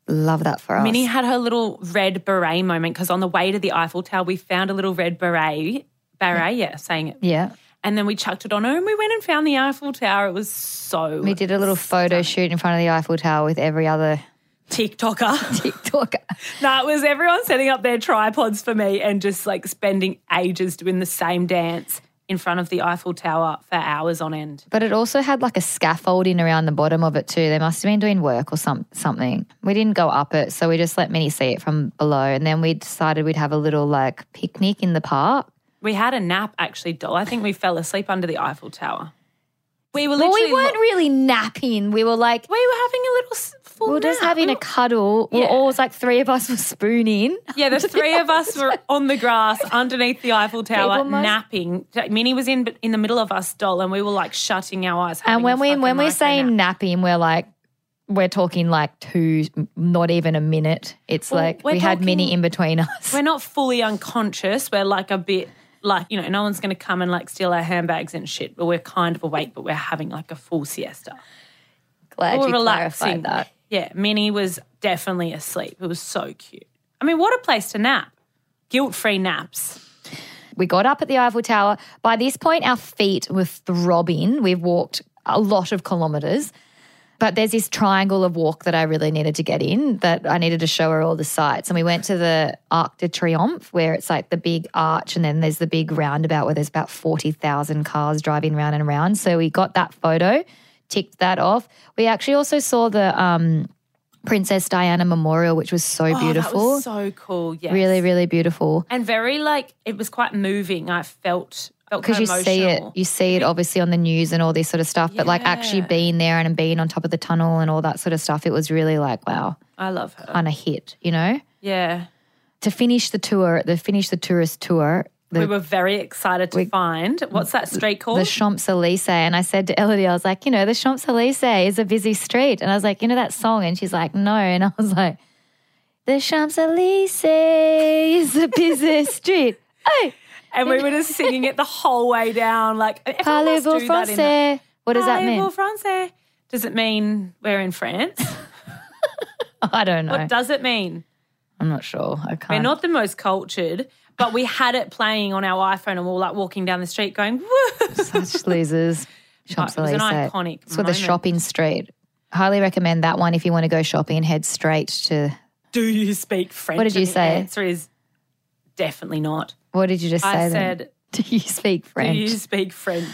S3: love that for us.
S2: Minnie had her little red beret moment because on the way to the Eiffel Tower, we found a little red beret. Beret, yeah, saying it.
S3: yeah,
S2: And then we chucked it on her and we went and found the Eiffel Tower. It was so
S3: we did a little photo shoot in front of the Eiffel Tower with every other
S2: TikToker.
S3: TikToker.
S2: no, it was everyone setting up their tripods for me and just like spending ages doing the same dance in front of the Eiffel Tower for hours on end.
S3: But it also had like a scaffolding around the bottom of it too. They must have been doing work or some something. We didn't go up it, so we just let Minnie see it from below, and then we decided we'd have a little like picnic in the park.
S2: We had a nap actually, doll. I think we fell asleep under the Eiffel Tower. We were
S3: Well, we weren't really napping. We were like,
S2: we were having a little full
S3: we were just having a cuddle.
S2: We're
S3: were all like three of us were spooning.
S2: Yeah, the three of us were on the grass underneath the Eiffel Tower
S3: must-
S2: napping. Minnie was in in the middle of us, doll, and we were like shutting our eyes.
S3: And when we when we say
S2: nap.
S3: napping, we're like we're talking like two, not even a minute. It's
S2: Well,
S3: like we had Minnie in between us.
S2: we're not fully unconscious. We're like a bit like you know, no one's going to come and like steal our handbags and shit. But we're kind of awake, but we're having like a full siesta.
S3: Glad
S2: We're
S3: you
S2: relaxing.
S3: clarified that.
S2: Yeah, Minnie was definitely asleep. It was so cute. I mean, what a place to nap. Guilt free naps.
S3: We got up at the Eiffel Tower. By this point, our feet were throbbing. We've walked a lot of kilometres. But there's this triangle of walk that I really needed to get in that I needed to show her all the sights. And we went to the Arc de Triomphe, where it's like the big arch, and then there's the big roundabout where there's about 40,000 cars driving round and around. So we got that photo, ticked that off. We actually also saw the um, Princess Diana Memorial, which was so
S2: Oh, that
S3: beautiful.
S2: was so cool. Yes.
S3: really, really beautiful.
S2: and very like it was quite moving. I felt felt
S3: because you
S2: of
S3: see it
S2: emotional.
S3: you see it obviously on the news and all this sort of stuff but like actually being there and being on top of the tunnel and all that sort of stuff it was really like wow
S2: I love her.
S3: kind of hit you know
S2: Yeah.
S3: to finish the tour the finish the tourist tour the,
S2: we were very excited to find what's that street called?
S3: the Champs Elysees, and I said to Ellidy, I was like, you know, the Champs Elysees is a busy street, and I was like, you know that song, and she's like, no, and I was like, the Champs Elysees is a busy street. Hey,
S2: and we were just singing it the whole way down. Like
S3: parlez-vous
S2: do that in
S3: français? What does that mean?
S2: Français? Does it mean we're in France?
S3: I don't know.
S2: what does it mean?
S3: I'm not sure. I can't.
S2: We're not the most cultured, but we had it playing on our iPhone and we were like walking down the street going, woo.
S3: Such losers. Champs
S2: It was an
S3: Elysees. Eh?
S2: iconic
S3: It's with the
S2: moment.
S3: shopping street. Highly recommend that one if you want to go shopping and head straight to.
S2: Do you speak French?
S3: What did you
S2: And the
S3: say?
S2: answer is definitely not.
S3: What did you just say?
S2: I
S3: then?
S2: said,
S3: Do you speak French?
S2: do you speak French?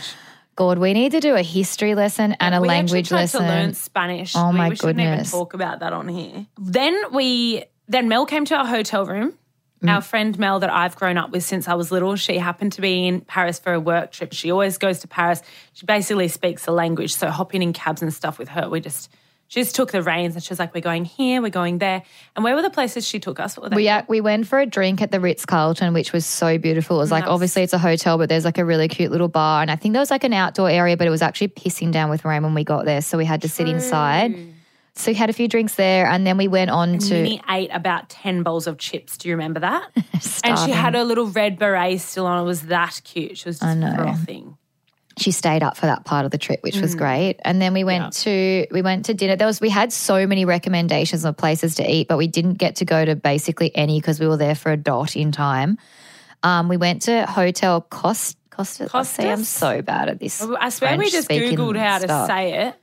S3: God, we need to do a history lesson and a
S2: we
S3: language
S2: actually tried
S3: lesson.
S2: to learn Spanish.
S3: Oh
S2: we,
S3: my
S2: we shouldn't even talk about that on here. Then we then Mel came to our hotel room.
S3: Mm.
S2: Our friend Mel that I've grown up with since I was little, she happened to be in Paris for a work trip. She always goes to Paris. She basically speaks the language. So hopping in cabs and stuff with her, we just she just took the reins and she was like, We're going here, we're going there. And where were the places she took us? What were they?
S3: We uh, we went for a drink at the Ritz Carlton, which was so beautiful. It was like obviously it's a hotel, but there's like a really cute little bar, and I think there was like an outdoor area, but it was actually pissing down with rain when we got there, so we had to sit inside. So we had a few drinks there, and then we went on to
S2: Minnie ate about 10 bowls of chips. Do you remember that? and she had her little red beret still on. It was that cute. She was just
S3: know.
S2: frothing.
S3: she stayed up for that part of the trip, which
S2: Mm.
S3: was great. And then we went to we went to dinner. There was we had so many recommendations of places to eat, but we didn't get to go to basically any because we were there for a dot in time. Um, we went to Hotel Cost Costas. I see, I'm so bad at this.
S2: I swear we just Googled how to say it.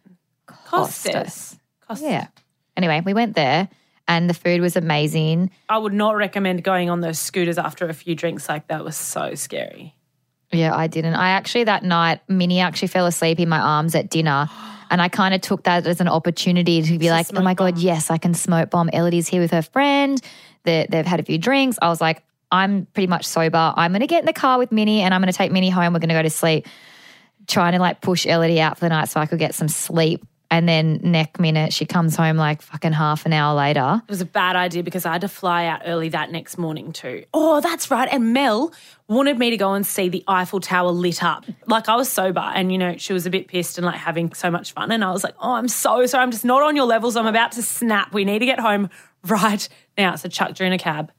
S2: Costas.
S3: Costas. Yeah. Anyway, we went there and the food was amazing.
S2: I would not recommend going on those scooters after a few drinks like that. Was so scary.
S3: Yeah, I didn't. I actually that night, Minnie actually fell asleep in my arms at dinner. And I kind of took that as an opportunity to be like, oh my God, yes, I can smoke bomb. Ellidy's here with her friend. They, they've had a few drinks. I was like, I'm pretty much sober. I'm going to get in the car with Minnie and I'm going to take Minnie home. We're going to go to sleep. Trying to like push Ellidy out for the night so I could get some sleep. And then neck minute, she comes home like fucking half an hour later.
S2: It was a bad idea because I had to fly out early that next morning too. Oh, that's right. And Mel wanted me to go and see the Eiffel Tower lit up. Like I was sober and, you know, she was a bit pissed and like having so much fun. And I was like, oh, I'm so sorry. I'm just not on your levels. I'm about to snap. We need to get home right now. So chucked her in a cab,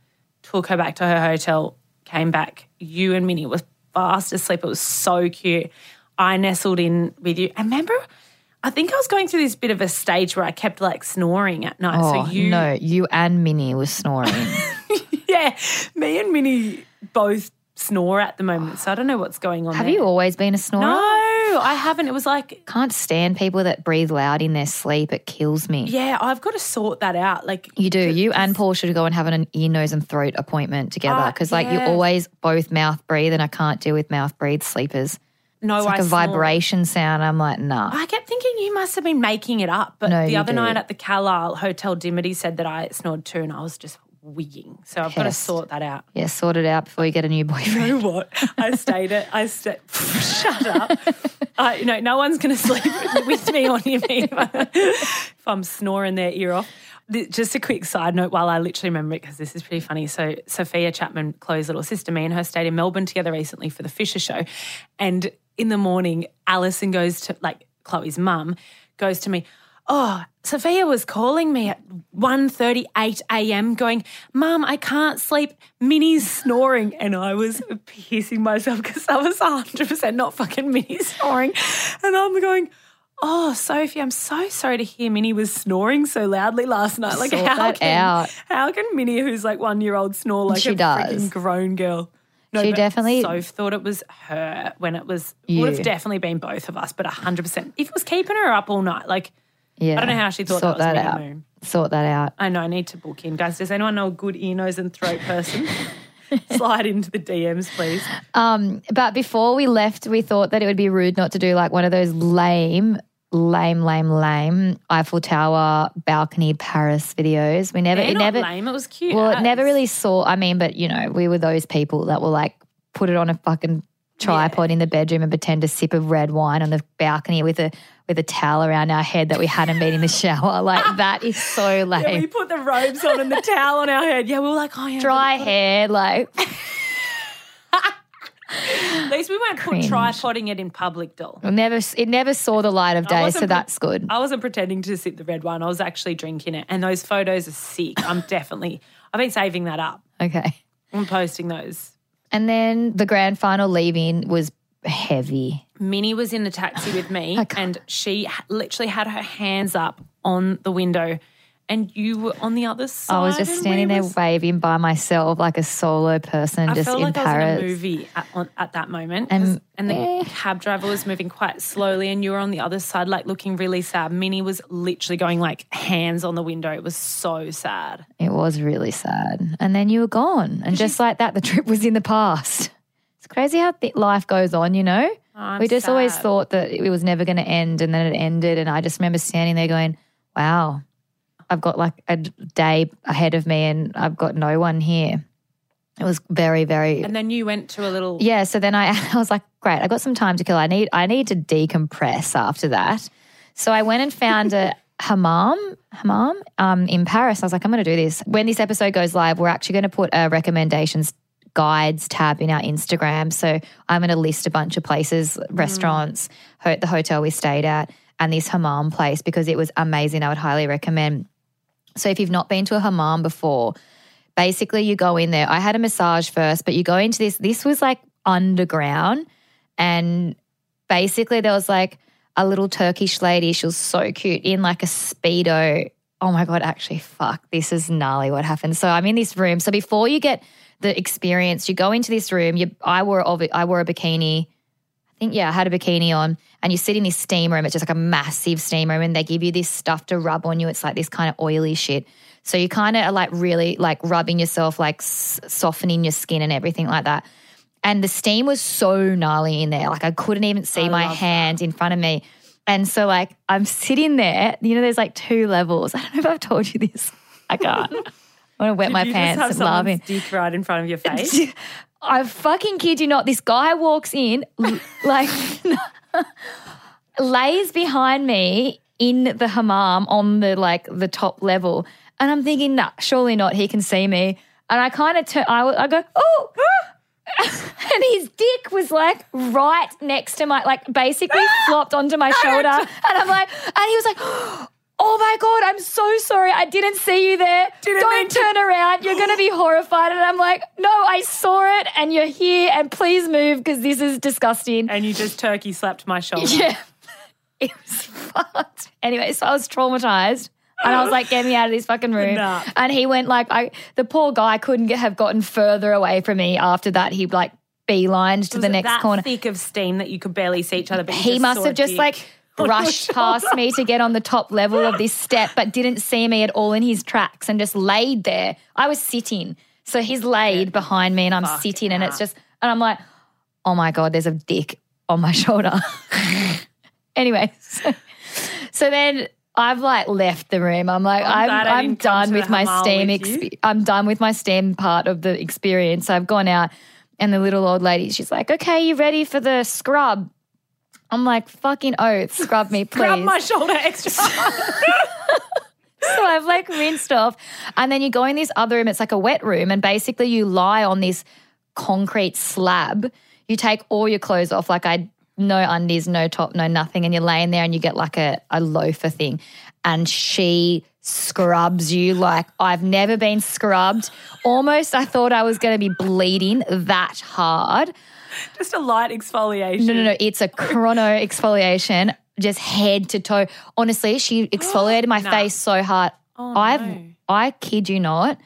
S2: took her back to her hotel, came back. You and Minnie were fast asleep. It was so cute. I nestled in with you. And remember, I think I was going through this bit of a stage where I kept like snoring at night.
S3: Oh,
S2: so you
S3: no, you and Minnie was snoring.
S2: yeah, me and Minnie both snore at the moment, so I don't know what's going on.
S3: Have
S2: there.
S3: you always been a snorer?
S2: No, I haven't. It was like,
S3: Can't stand people that breathe loud in their sleep. It kills me.
S2: yeah, I've got to sort that out. Like,
S3: You do. You and Paul should go and have an ear, nose, and throat appointment together
S2: Ah,
S3: because, like, you always both mouth breathe, and I can't deal with mouth breathe sleepers.
S2: No,
S3: It's like
S2: I
S3: a
S2: snore.
S3: vibration sound. I'm like, nah.
S2: I kept thinking you must have been making it up, but
S3: No,
S2: the other
S3: do.
S2: night at the Carlisle Hotel, Dimity said that I snored too, and I was just wigging. So I've got to sort that out.
S3: Yeah, sort it out before you get a new boyfriend.
S2: You know what? I stayed at. I stayed. Shut up. Uh, you know, no one's going to sleep with me on here if I'm snoring their ear off. Just a quick side note while I literally remember it because this is pretty funny. So, Sophia Chapman, Chloe's little sister, me and her stayed in Melbourne together recently for the Fisher show. And in the morning, Alison goes to, like, Chloe's mum goes to me, Oh, Sophia was calling me at 1.38 a.m. going, Mum, I can't sleep. Minnie's snoring. And I was pissing myself because I was 100% not fucking Minnie snoring. And I'm going, Oh, Sophie, I'm so sorry to hear Minnie was snoring so loudly last night. Like,
S3: Sort
S2: how
S3: that
S2: can
S3: out.
S2: how can Minnie, who's like one year old, snore like
S3: She
S2: a
S3: does.
S2: freaking grown girl? No,
S3: She definitely-
S2: Soph thought it was her when it was
S3: You.
S2: would have definitely been both of us, but hundred percent. If it was keeping her up all night, like
S3: Yeah.
S2: I don't know how she thought
S3: sort
S2: that was
S3: that out.
S2: Moon.
S3: Sort that out.
S2: I know I need to book in, guys. Does anyone know a good ear, nose, and throat person? Slide into the DMs, please.
S3: Um, but before we left, we thought that it would be rude not to do like one of those lame, lame, lame, lame Eiffel Tower balcony Paris videos. We never,
S2: They're
S3: it never,
S2: lame. It was cute.
S3: well, it never really saw. I mean, but you know, we were those people that were like put it on a fucking tripod in the bedroom and pretend to sip of red wine on the balcony with a with a towel around our head that we hadn't been in the shower. Like that is so lame.
S2: Yeah, we put the robes on and the towel on our head. Yeah, we were like, oh yeah,
S3: Dry hair, like
S2: At least we weren't put
S3: Cringe.
S2: tripoding it in public, doll.
S3: it never it never saw the light of day, so
S2: pre-
S3: that's good.
S2: I wasn't pretending to sip the red wine. I was actually drinking it. And those photos are sick. I'm definitely, I've been saving that up.
S3: Okay.
S2: I'm posting those.
S3: And then the grand final leaving was heavy.
S2: Minnie was in the taxi with me and she literally had her hands up on the window and you were on the other side.
S3: I was just standing there
S2: was-
S3: waving by myself like a solo person
S2: I
S3: just
S2: felt
S3: in
S2: like I
S3: Paris.
S2: was in a movie at, on, at that moment.
S3: And-
S2: and the
S3: eh.
S2: cab driver was moving quite slowly, and you were on the other side, like looking really sad. Minnie was literally going like hands on the window. It was so sad.
S3: It was really sad. And then you were gone. And just like that, the trip was in the past. It's crazy how th- life goes on, you know?
S2: I'm
S3: we just always thought that it was never going to end, and then it ended. And I just remember standing there going, "Wow, I've got like a day ahead of me, and I've got no one here." It was very, very
S2: And then you went to a little.
S3: yeah. So then I, I was like, great, I got some time to kill. I need, I need to decompress after that. So I went and found a hammam, hammam um, in Paris. I was like, I'm going to do this. When this episode goes live, we're actually going to put a recommendations guides tab in our Instagram. So I'm going to list a bunch of places, restaurants, ho- the hotel we stayed at, and this hammam place because it was amazing. I would highly recommend. So if you've not been to a hammam before, basically you go in there. I had a massage first, but you go into this. This was like underground, and basically there was like a little Turkish lady. She was so cute in like a speedo. Oh my god! Actually, fuck, this is gnarly. What happened? So I'm in this room. So before you get the experience, you go into this room. You, I wore, I wore a bikini. I think yeah, I had a bikini on, and you sit in this steam room. It's just like a massive steam room, and they give you this stuff to rub on you. It's like this kind of oily shit. So you kind of are like really like rubbing yourself, like s- softening your skin and everything like that. And the steam was so gnarly in there, like I couldn't even see my hand in front of me. And so like I'm sitting there, you know, there's like two levels. I don't know if I've told you this. I can't. I want to wet my
S2: you
S3: pants and laughing.
S2: dick right in front of your face.
S3: I fucking kid you not. This guy walks in, like, lays behind me in the hammam on the like the top level, and I'm thinking, nah, surely not. He can see me, and I kind of turn. I, I go, oh. and his dick was like right next to my, like basically flopped onto my shoulder. And I'm like, and he was like, oh my God, I'm so sorry. I didn't see you there.
S2: Didn't
S3: Don't
S2: mean to-
S3: turn around. You're going to be horrified. And I'm like, no, I saw it and you're here and please move because this is disgusting.
S2: and you just turkey slapped my shoulder.
S3: Yeah. It was fucked. Anyway, so I was traumatized. And I was like, get me out of this fucking room.
S2: Nah.
S3: And he went like, I the poor guy couldn't get, have gotten further away from me after that. He like beelined to
S2: Was
S3: the next
S2: that
S3: corner.
S2: thick of steam that you could barely see each other.
S3: He
S2: just
S3: must have just
S2: dick
S3: like brushed past me to get on the top level of this step, but didn't see me at all in his tracks and just laid there. I was sitting. So he's laid behind me and I'm sitting and it's just, and I'm like, oh my God, there's a dick on my shoulder. anyway, so, so then I've like left the room. I'm like,
S2: I'm
S3: I'm, I'm, done with my steam.
S2: with.
S3: Exp- I'm done with my steam part of the experience. I've gone out and the little old lady, she's like, okay, you ready for the scrub? I'm like, fucking oath, scrub me, please.
S2: Grab my shoulder extra. hard.
S3: so I've like rinsed off. And then you go in this other room, it's like a wet room, and basically you lie on this concrete slab. You take all your clothes off, like I no undies, no top, no nothing, and you're laying there and you get like a, a loafer thing. And she scrubs you like I've never been scrubbed. Almost I thought I was gonna be bleeding that hard.
S2: Just a light exfoliation.
S3: No, no, no. It's a chrono exfoliation, just head to toe. Honestly, she exfoliated my
S2: Nah.
S3: face so hard.
S2: Oh,
S3: I've,
S2: no.
S3: I kid you not,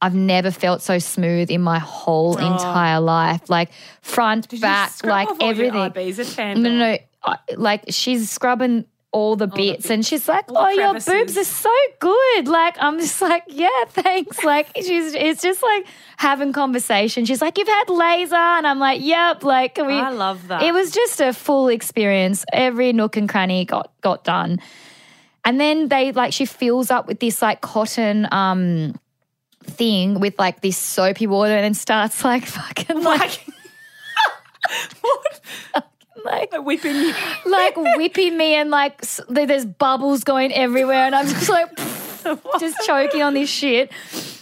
S3: I've never felt so smooth in my whole entire life. Like front,
S2: Oh. Did
S3: back, like everything. No, no, no. Like she's scrubbing all the bits, and she's like,
S2: All
S3: "Oh, your boobs are so good." Like I'm just like, "Yeah, thanks." Like she's, it's just like having conversation. She's like, "You've had laser," and I'm like, "Yep." Like can we,
S2: I love that.
S3: It was just a full experience. Every nook and cranny got got done, and then they like she fills up with this like cotton um thing with like this soapy water, and then starts like fucking like
S2: like, what?
S3: Like
S2: whipping you.
S3: like whipping me and like there's bubbles going everywhere and I'm just like just choking on this shit.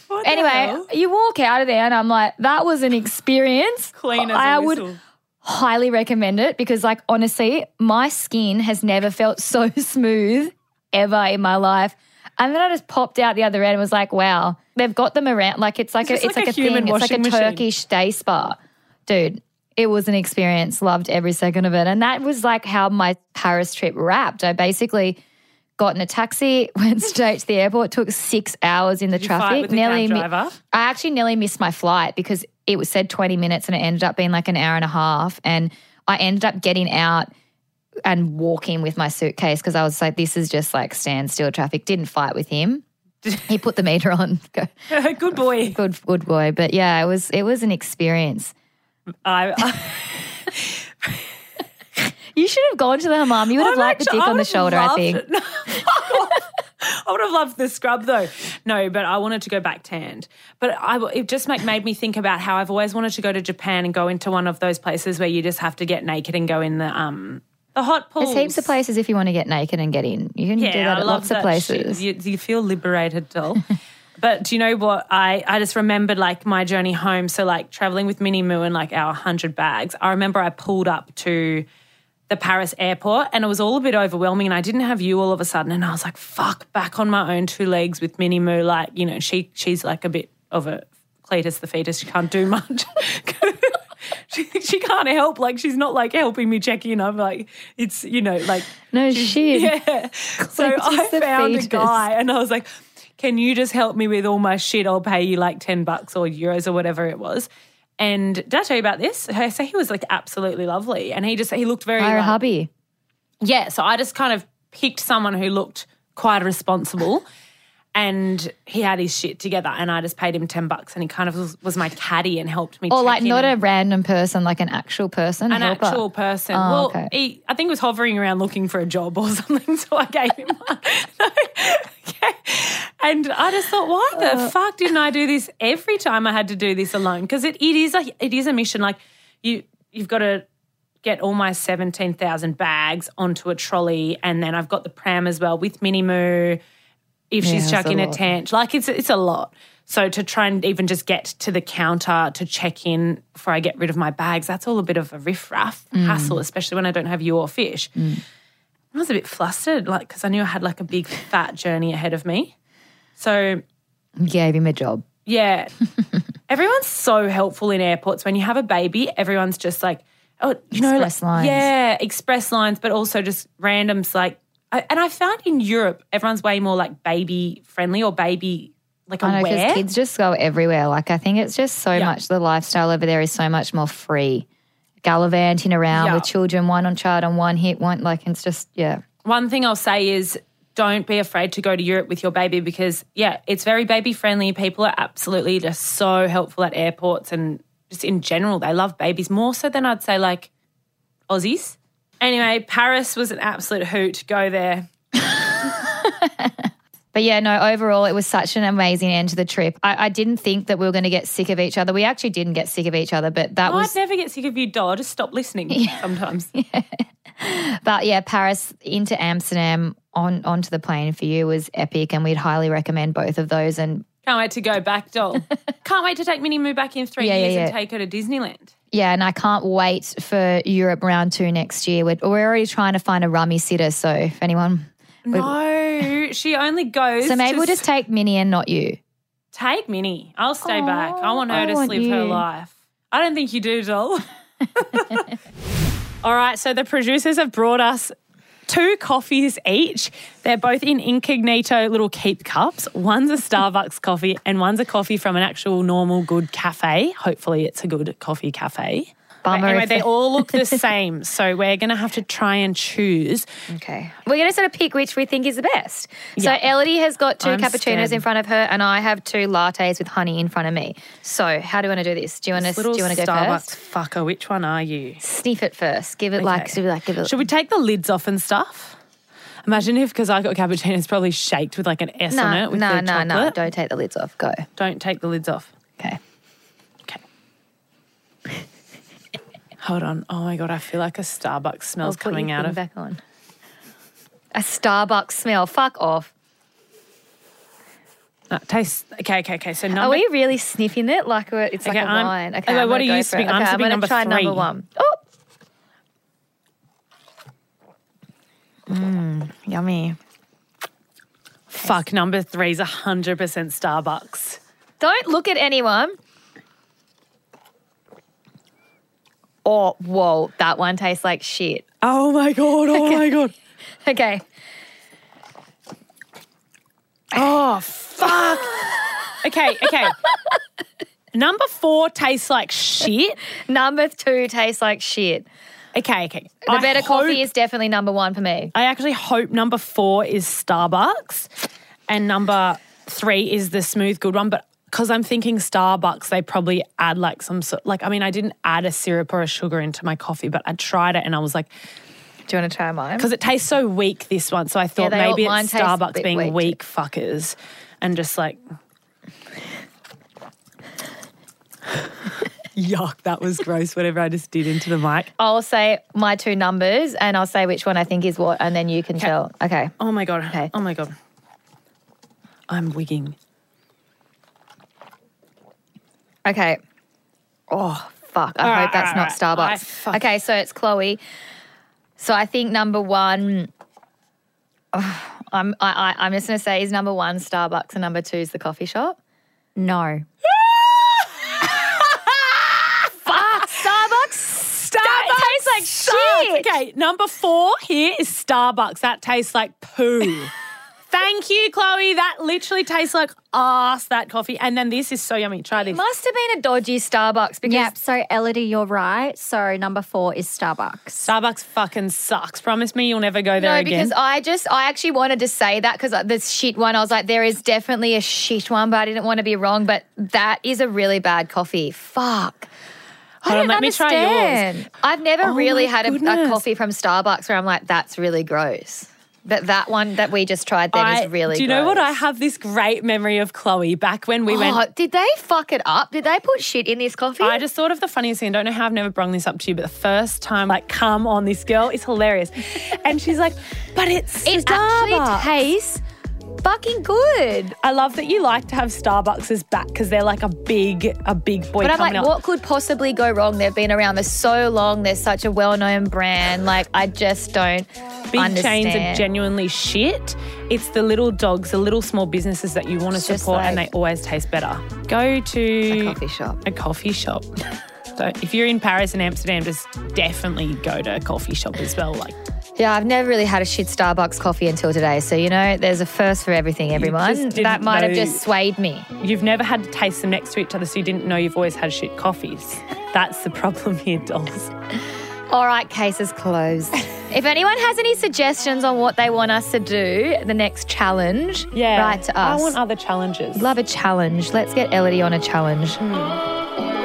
S2: What
S3: Anyway, you walk out of there and I'm like, that was an experience.
S2: clean as
S3: I would highly recommend it because like honestly, my skin has never felt so smooth ever in my life. And then I just popped out the other end and was like, wow, they've got them around. Like it's like
S2: It's
S3: a, it's
S2: like
S3: like,
S2: a
S3: a, thing. It's like a
S2: washing machine.
S3: Turkish day spa. Dude, it was an experience. Loved every second of it. And that was like how my Paris trip wrapped. I basically got in a taxi, went straight to the airport, took six hours in the
S2: you
S3: traffic.
S2: cab
S3: mi- I actually nearly missed my flight because it was said 20 minutes and it ended up being like an hour and a half. And I ended up getting out and walking with my suitcase because I was like, this is just like standstill traffic. Didn't fight with him. he put the meter on.
S2: Good boy.
S3: good, good boy. But yeah, it was it was an experience.
S2: I, I
S3: You should have gone to the hammam. You would have
S2: I'm
S3: liked the
S2: actually-
S3: dick on the shoulder, I think.
S2: No. I would have loved the scrub though. No, but I wanted to go back tanned. But I, it just make, made me think about how I've always wanted to go to Japan and go into one of those places where you just have to get naked and go in the um the hot pools.
S3: There's heaps of places if you want to get naked and get in. You can do that
S2: I
S3: at lots of places.
S2: You, you feel liberated, doll. but do you know what? I, I just remembered like my journey home. So like traveling with Minnie Moo and like our hundred bags. I remember I pulled up to the Paris airport and it was all a bit overwhelming and I didn't have you all of a sudden and I was like, fuck, back on my own two legs with Minnie Moo. Like, you know, she she's like a bit of a Cletus the fetus. She can't do much. she, she can't help. Like she's not like helping me check in. I'm like, it's you know, like
S3: No shit.
S2: yeah. So I found
S3: fetus.
S2: a guy and I was like, can you just help me with all my shit? I'll pay you like 10 bucks or euros or whatever it was. And did I tell you about this? So he was like absolutely lovely. And he just, he looked very,
S3: a
S2: like-
S3: hubby.
S2: yeah. So I just kind of picked someone who looked quite responsible. And he had his shit together, and I just paid him ten bucks, and he kind of was, was my caddy and helped me.
S3: Or like not a random person, like an actual person.
S2: an
S3: helper.
S2: actual person.
S3: Oh,
S2: well,
S3: okay.
S2: he, I think he was hovering around looking for a job or something, so I gave him one. No. Okay. And I just thought, why
S3: Uh.
S2: the fuck didn't I do this every time I had to do this alone? Because it, it is a it is a mission. Like you you've got to get all my seventeen thousand bags onto a trolley, and then I've got the pram as well with Minnie Moo. If
S3: Yeah,
S2: she's chucking
S3: a
S2: a, tent, like it's it's a lot. So to try and even just get to the counter to check in before I get rid of my bags, that's all a bit of a riff-raff
S3: Mm.
S2: hassle, especially when I don't have you or fish. I was a bit flustered, like because I knew I had like a big fat journey ahead of me. So
S3: Gave him a job.
S2: yeah, everyone's so helpful in airports. When you have a baby, everyone's just like, oh, you know,
S3: Express
S2: like,
S3: lines.
S2: yeah, express lines, but also just randoms. Like, and I found in Europe, everyone's way more like baby friendly or baby like
S3: I know
S2: aware.
S3: because kids just go everywhere. Like I think it's just so
S2: Yeah.
S3: much. The lifestyle over there is so much more free. Gallivanting around
S2: Yeah.
S3: with children, one on child on one hit, one like it's just yeah.
S2: One thing I'll say is don't be afraid to go to Europe with your baby because, yeah, it's very baby friendly. People are absolutely just so helpful at airports and just in general. They love babies more so than I'd say like Aussies. Anyway, Paris was an absolute hoot. Go there.
S3: But yeah, no, overall, it was such an amazing end to the trip. I, I didn't think that we were going to get sick of each other. We actually didn't get sick of each other, but that oh,
S2: I'd
S3: was,
S2: never get sick of you, doll. Just stop listening sometimes.
S3: but yeah, Paris into Amsterdam on onto the plane for you was epic, and we'd highly recommend both of those. And
S2: Can't wait to go back, doll. Can't wait to take Minnie Moo back in three
S3: Yeah, yeah,
S2: years and take her to Disneyland.
S3: yeah, and I can't wait for Europe round two next year. We're, we're already trying to find a rummy sitter, so if anyone,
S2: No, she only goes.
S3: so maybe
S2: to
S3: we'll just take Minnie and not you.
S2: Take Minnie. I'll stay
S3: Aw,
S2: back. I want her oh,
S3: I
S2: to
S3: want
S2: live her life. I don't think you do, doll. All right, so the producers have brought us two coffees each. They're both in incognito little keep cups. One's a Starbucks coffee and one's a coffee from an actual normal good cafe. Hopefully, it's a good coffee cafe.
S3: Bummer
S2: anyway, they all look the same. So we're going to have to try and choose.
S3: Okay. We're going to sort of pick which we think is the best. So
S2: Yeah.
S3: Ellidy has got 2
S2: I'm
S3: cappuccinos
S2: scared.
S3: in front of her, and I have two lattes with honey in front of me. So how do you want to do this? Do you want to do you want to go
S2: Starbucks
S3: first?
S2: fucker, which one are you?
S3: Sniff it first. Give it like,
S2: Okay.
S3: give it like, give it.
S2: Should we take the lids off and stuff? Imagine if, because I got cappuccino, it's probably shaked with like an S on it with
S3: no, no,
S2: chocolate.
S3: no. Don't take the lids off. Go.
S2: Don't take the lids off.
S3: Okay.
S2: Hold on. Oh my god, I feel like a Starbucks smells
S3: I'll
S2: coming out of.
S3: back on. A Starbucks smell. Fuck off.
S2: Uh, taste. Okay, okay, okay. So
S3: Are we really sniffing it like we're, it's like
S2: Okay,
S3: a
S2: I'm-
S3: wine? Okay,
S2: okay,
S3: I'm
S2: what are you
S3: go for it.
S2: sipping? I'm
S3: Okay,
S2: sipping
S3: gonna
S2: number
S3: try number
S2: three.
S3: one. Oh. Mmm, yummy.
S2: Fuck, number three is hundred percent Starbucks.
S3: Don't look at anyone. Oh, whoa, that one tastes like shit.
S2: Oh my god! Oh my god!
S3: Okay.
S2: Oh fuck. okay, okay. Number four tastes like shit.
S3: Number two tastes like shit.
S2: Okay, okay.
S3: The
S2: I
S3: better
S2: hope-
S3: coffee is definitely number one for me.
S2: I actually hope number four is Starbucks and number three is the smooth good one. But because I'm thinking Starbucks, they probably add like some sort like I mean, I didn't add a syrup or a sugar into my coffee, but I tried it and I was like,
S3: Do you want to try mine?
S2: Because it tastes so weak, this one. So I thought
S3: they all-
S2: maybe
S3: mine
S2: it's Starbucks being
S3: weak
S2: weak, fuckers and just like. Yuck, that was gross, whatever I just did into the mic.
S3: I'll say my two numbers and I'll say which one I think is what, and then you can tell. Okay.
S2: Oh my God.
S3: Okay.
S2: Oh my God. I'm wigging.
S3: Okay. Oh, fuck. I
S2: All
S3: hope
S2: right,
S3: that's
S2: all
S3: not
S2: right, right. I
S3: Starbucks. Okay, so it's Chloe. So I think number one, I'm, I, I, I'm just going to say is number one Starbucks and number two is the coffee shop.
S1: No.
S3: Fuck, Starbucks. That tastes like shit.
S2: Okay, number four here is Starbucks. That tastes like poo. Thank you, Chloe. That literally tastes like ass, that coffee. And then this is so yummy. Try this.
S3: Must have been a dodgy Starbucks because
S1: Yep. So, Ellidy, you're right. So, number four is Starbucks.
S2: Starbucks fucking sucks. Promise me you'll never go there
S3: No,
S2: again.
S3: because I just, I actually wanted to say that because uh, this shit one, I was like, there is definitely a shit one, but I didn't want to be wrong. But that is a really bad coffee. Fuck. I
S2: Hold on,
S3: don't
S2: let me try yours.
S3: understand. I've never
S2: Oh
S3: really had a, a coffee from Starbucks where I'm like, that's really gross. But that one that we just tried then is
S2: I-
S3: really
S2: Do you know what? I have this great memory of Chloe back when we
S3: Oh,
S2: went.
S3: did they fuck it up? Did they put shit in this coffee?
S2: I just thought of the funniest thing. I don't know how I've never brung this up to you, but the first time, like, come on, this girl is hilarious. And she's like, but it's
S3: it
S2: Starbucks.
S3: actually tastes fucking good.
S2: I love that you like to have Starbucks as back because they're like a big, a big boy
S3: But I'm like,
S2: up.
S3: what could possibly go wrong? They've been around for so long. They're such a well-known brand. Like, I just don't
S2: big
S3: understand.
S2: chains are genuinely shit. It's the little dogs, the little small businesses that you want to support, and they always taste better. Go to
S3: a coffee shop.
S2: a coffee shop. so if you're in Paris and Amsterdam, just definitely go to a coffee shop as well. Like
S3: Yeah, I've never really had a shit Starbucks coffee until today. So you know, there's a first for everything. Everyone that might have just swayed me.
S2: you've never had to taste them next to each other, so you didn't know you've always had shit coffees. That's the problem here, dolls.
S3: All right, cases closed. if anyone has any suggestions on what they want us to do, the next challenge,
S2: Yeah,
S3: write to us.
S2: I want other challenges.
S3: Love a challenge. Let's get Ellidy on a challenge. Hmm.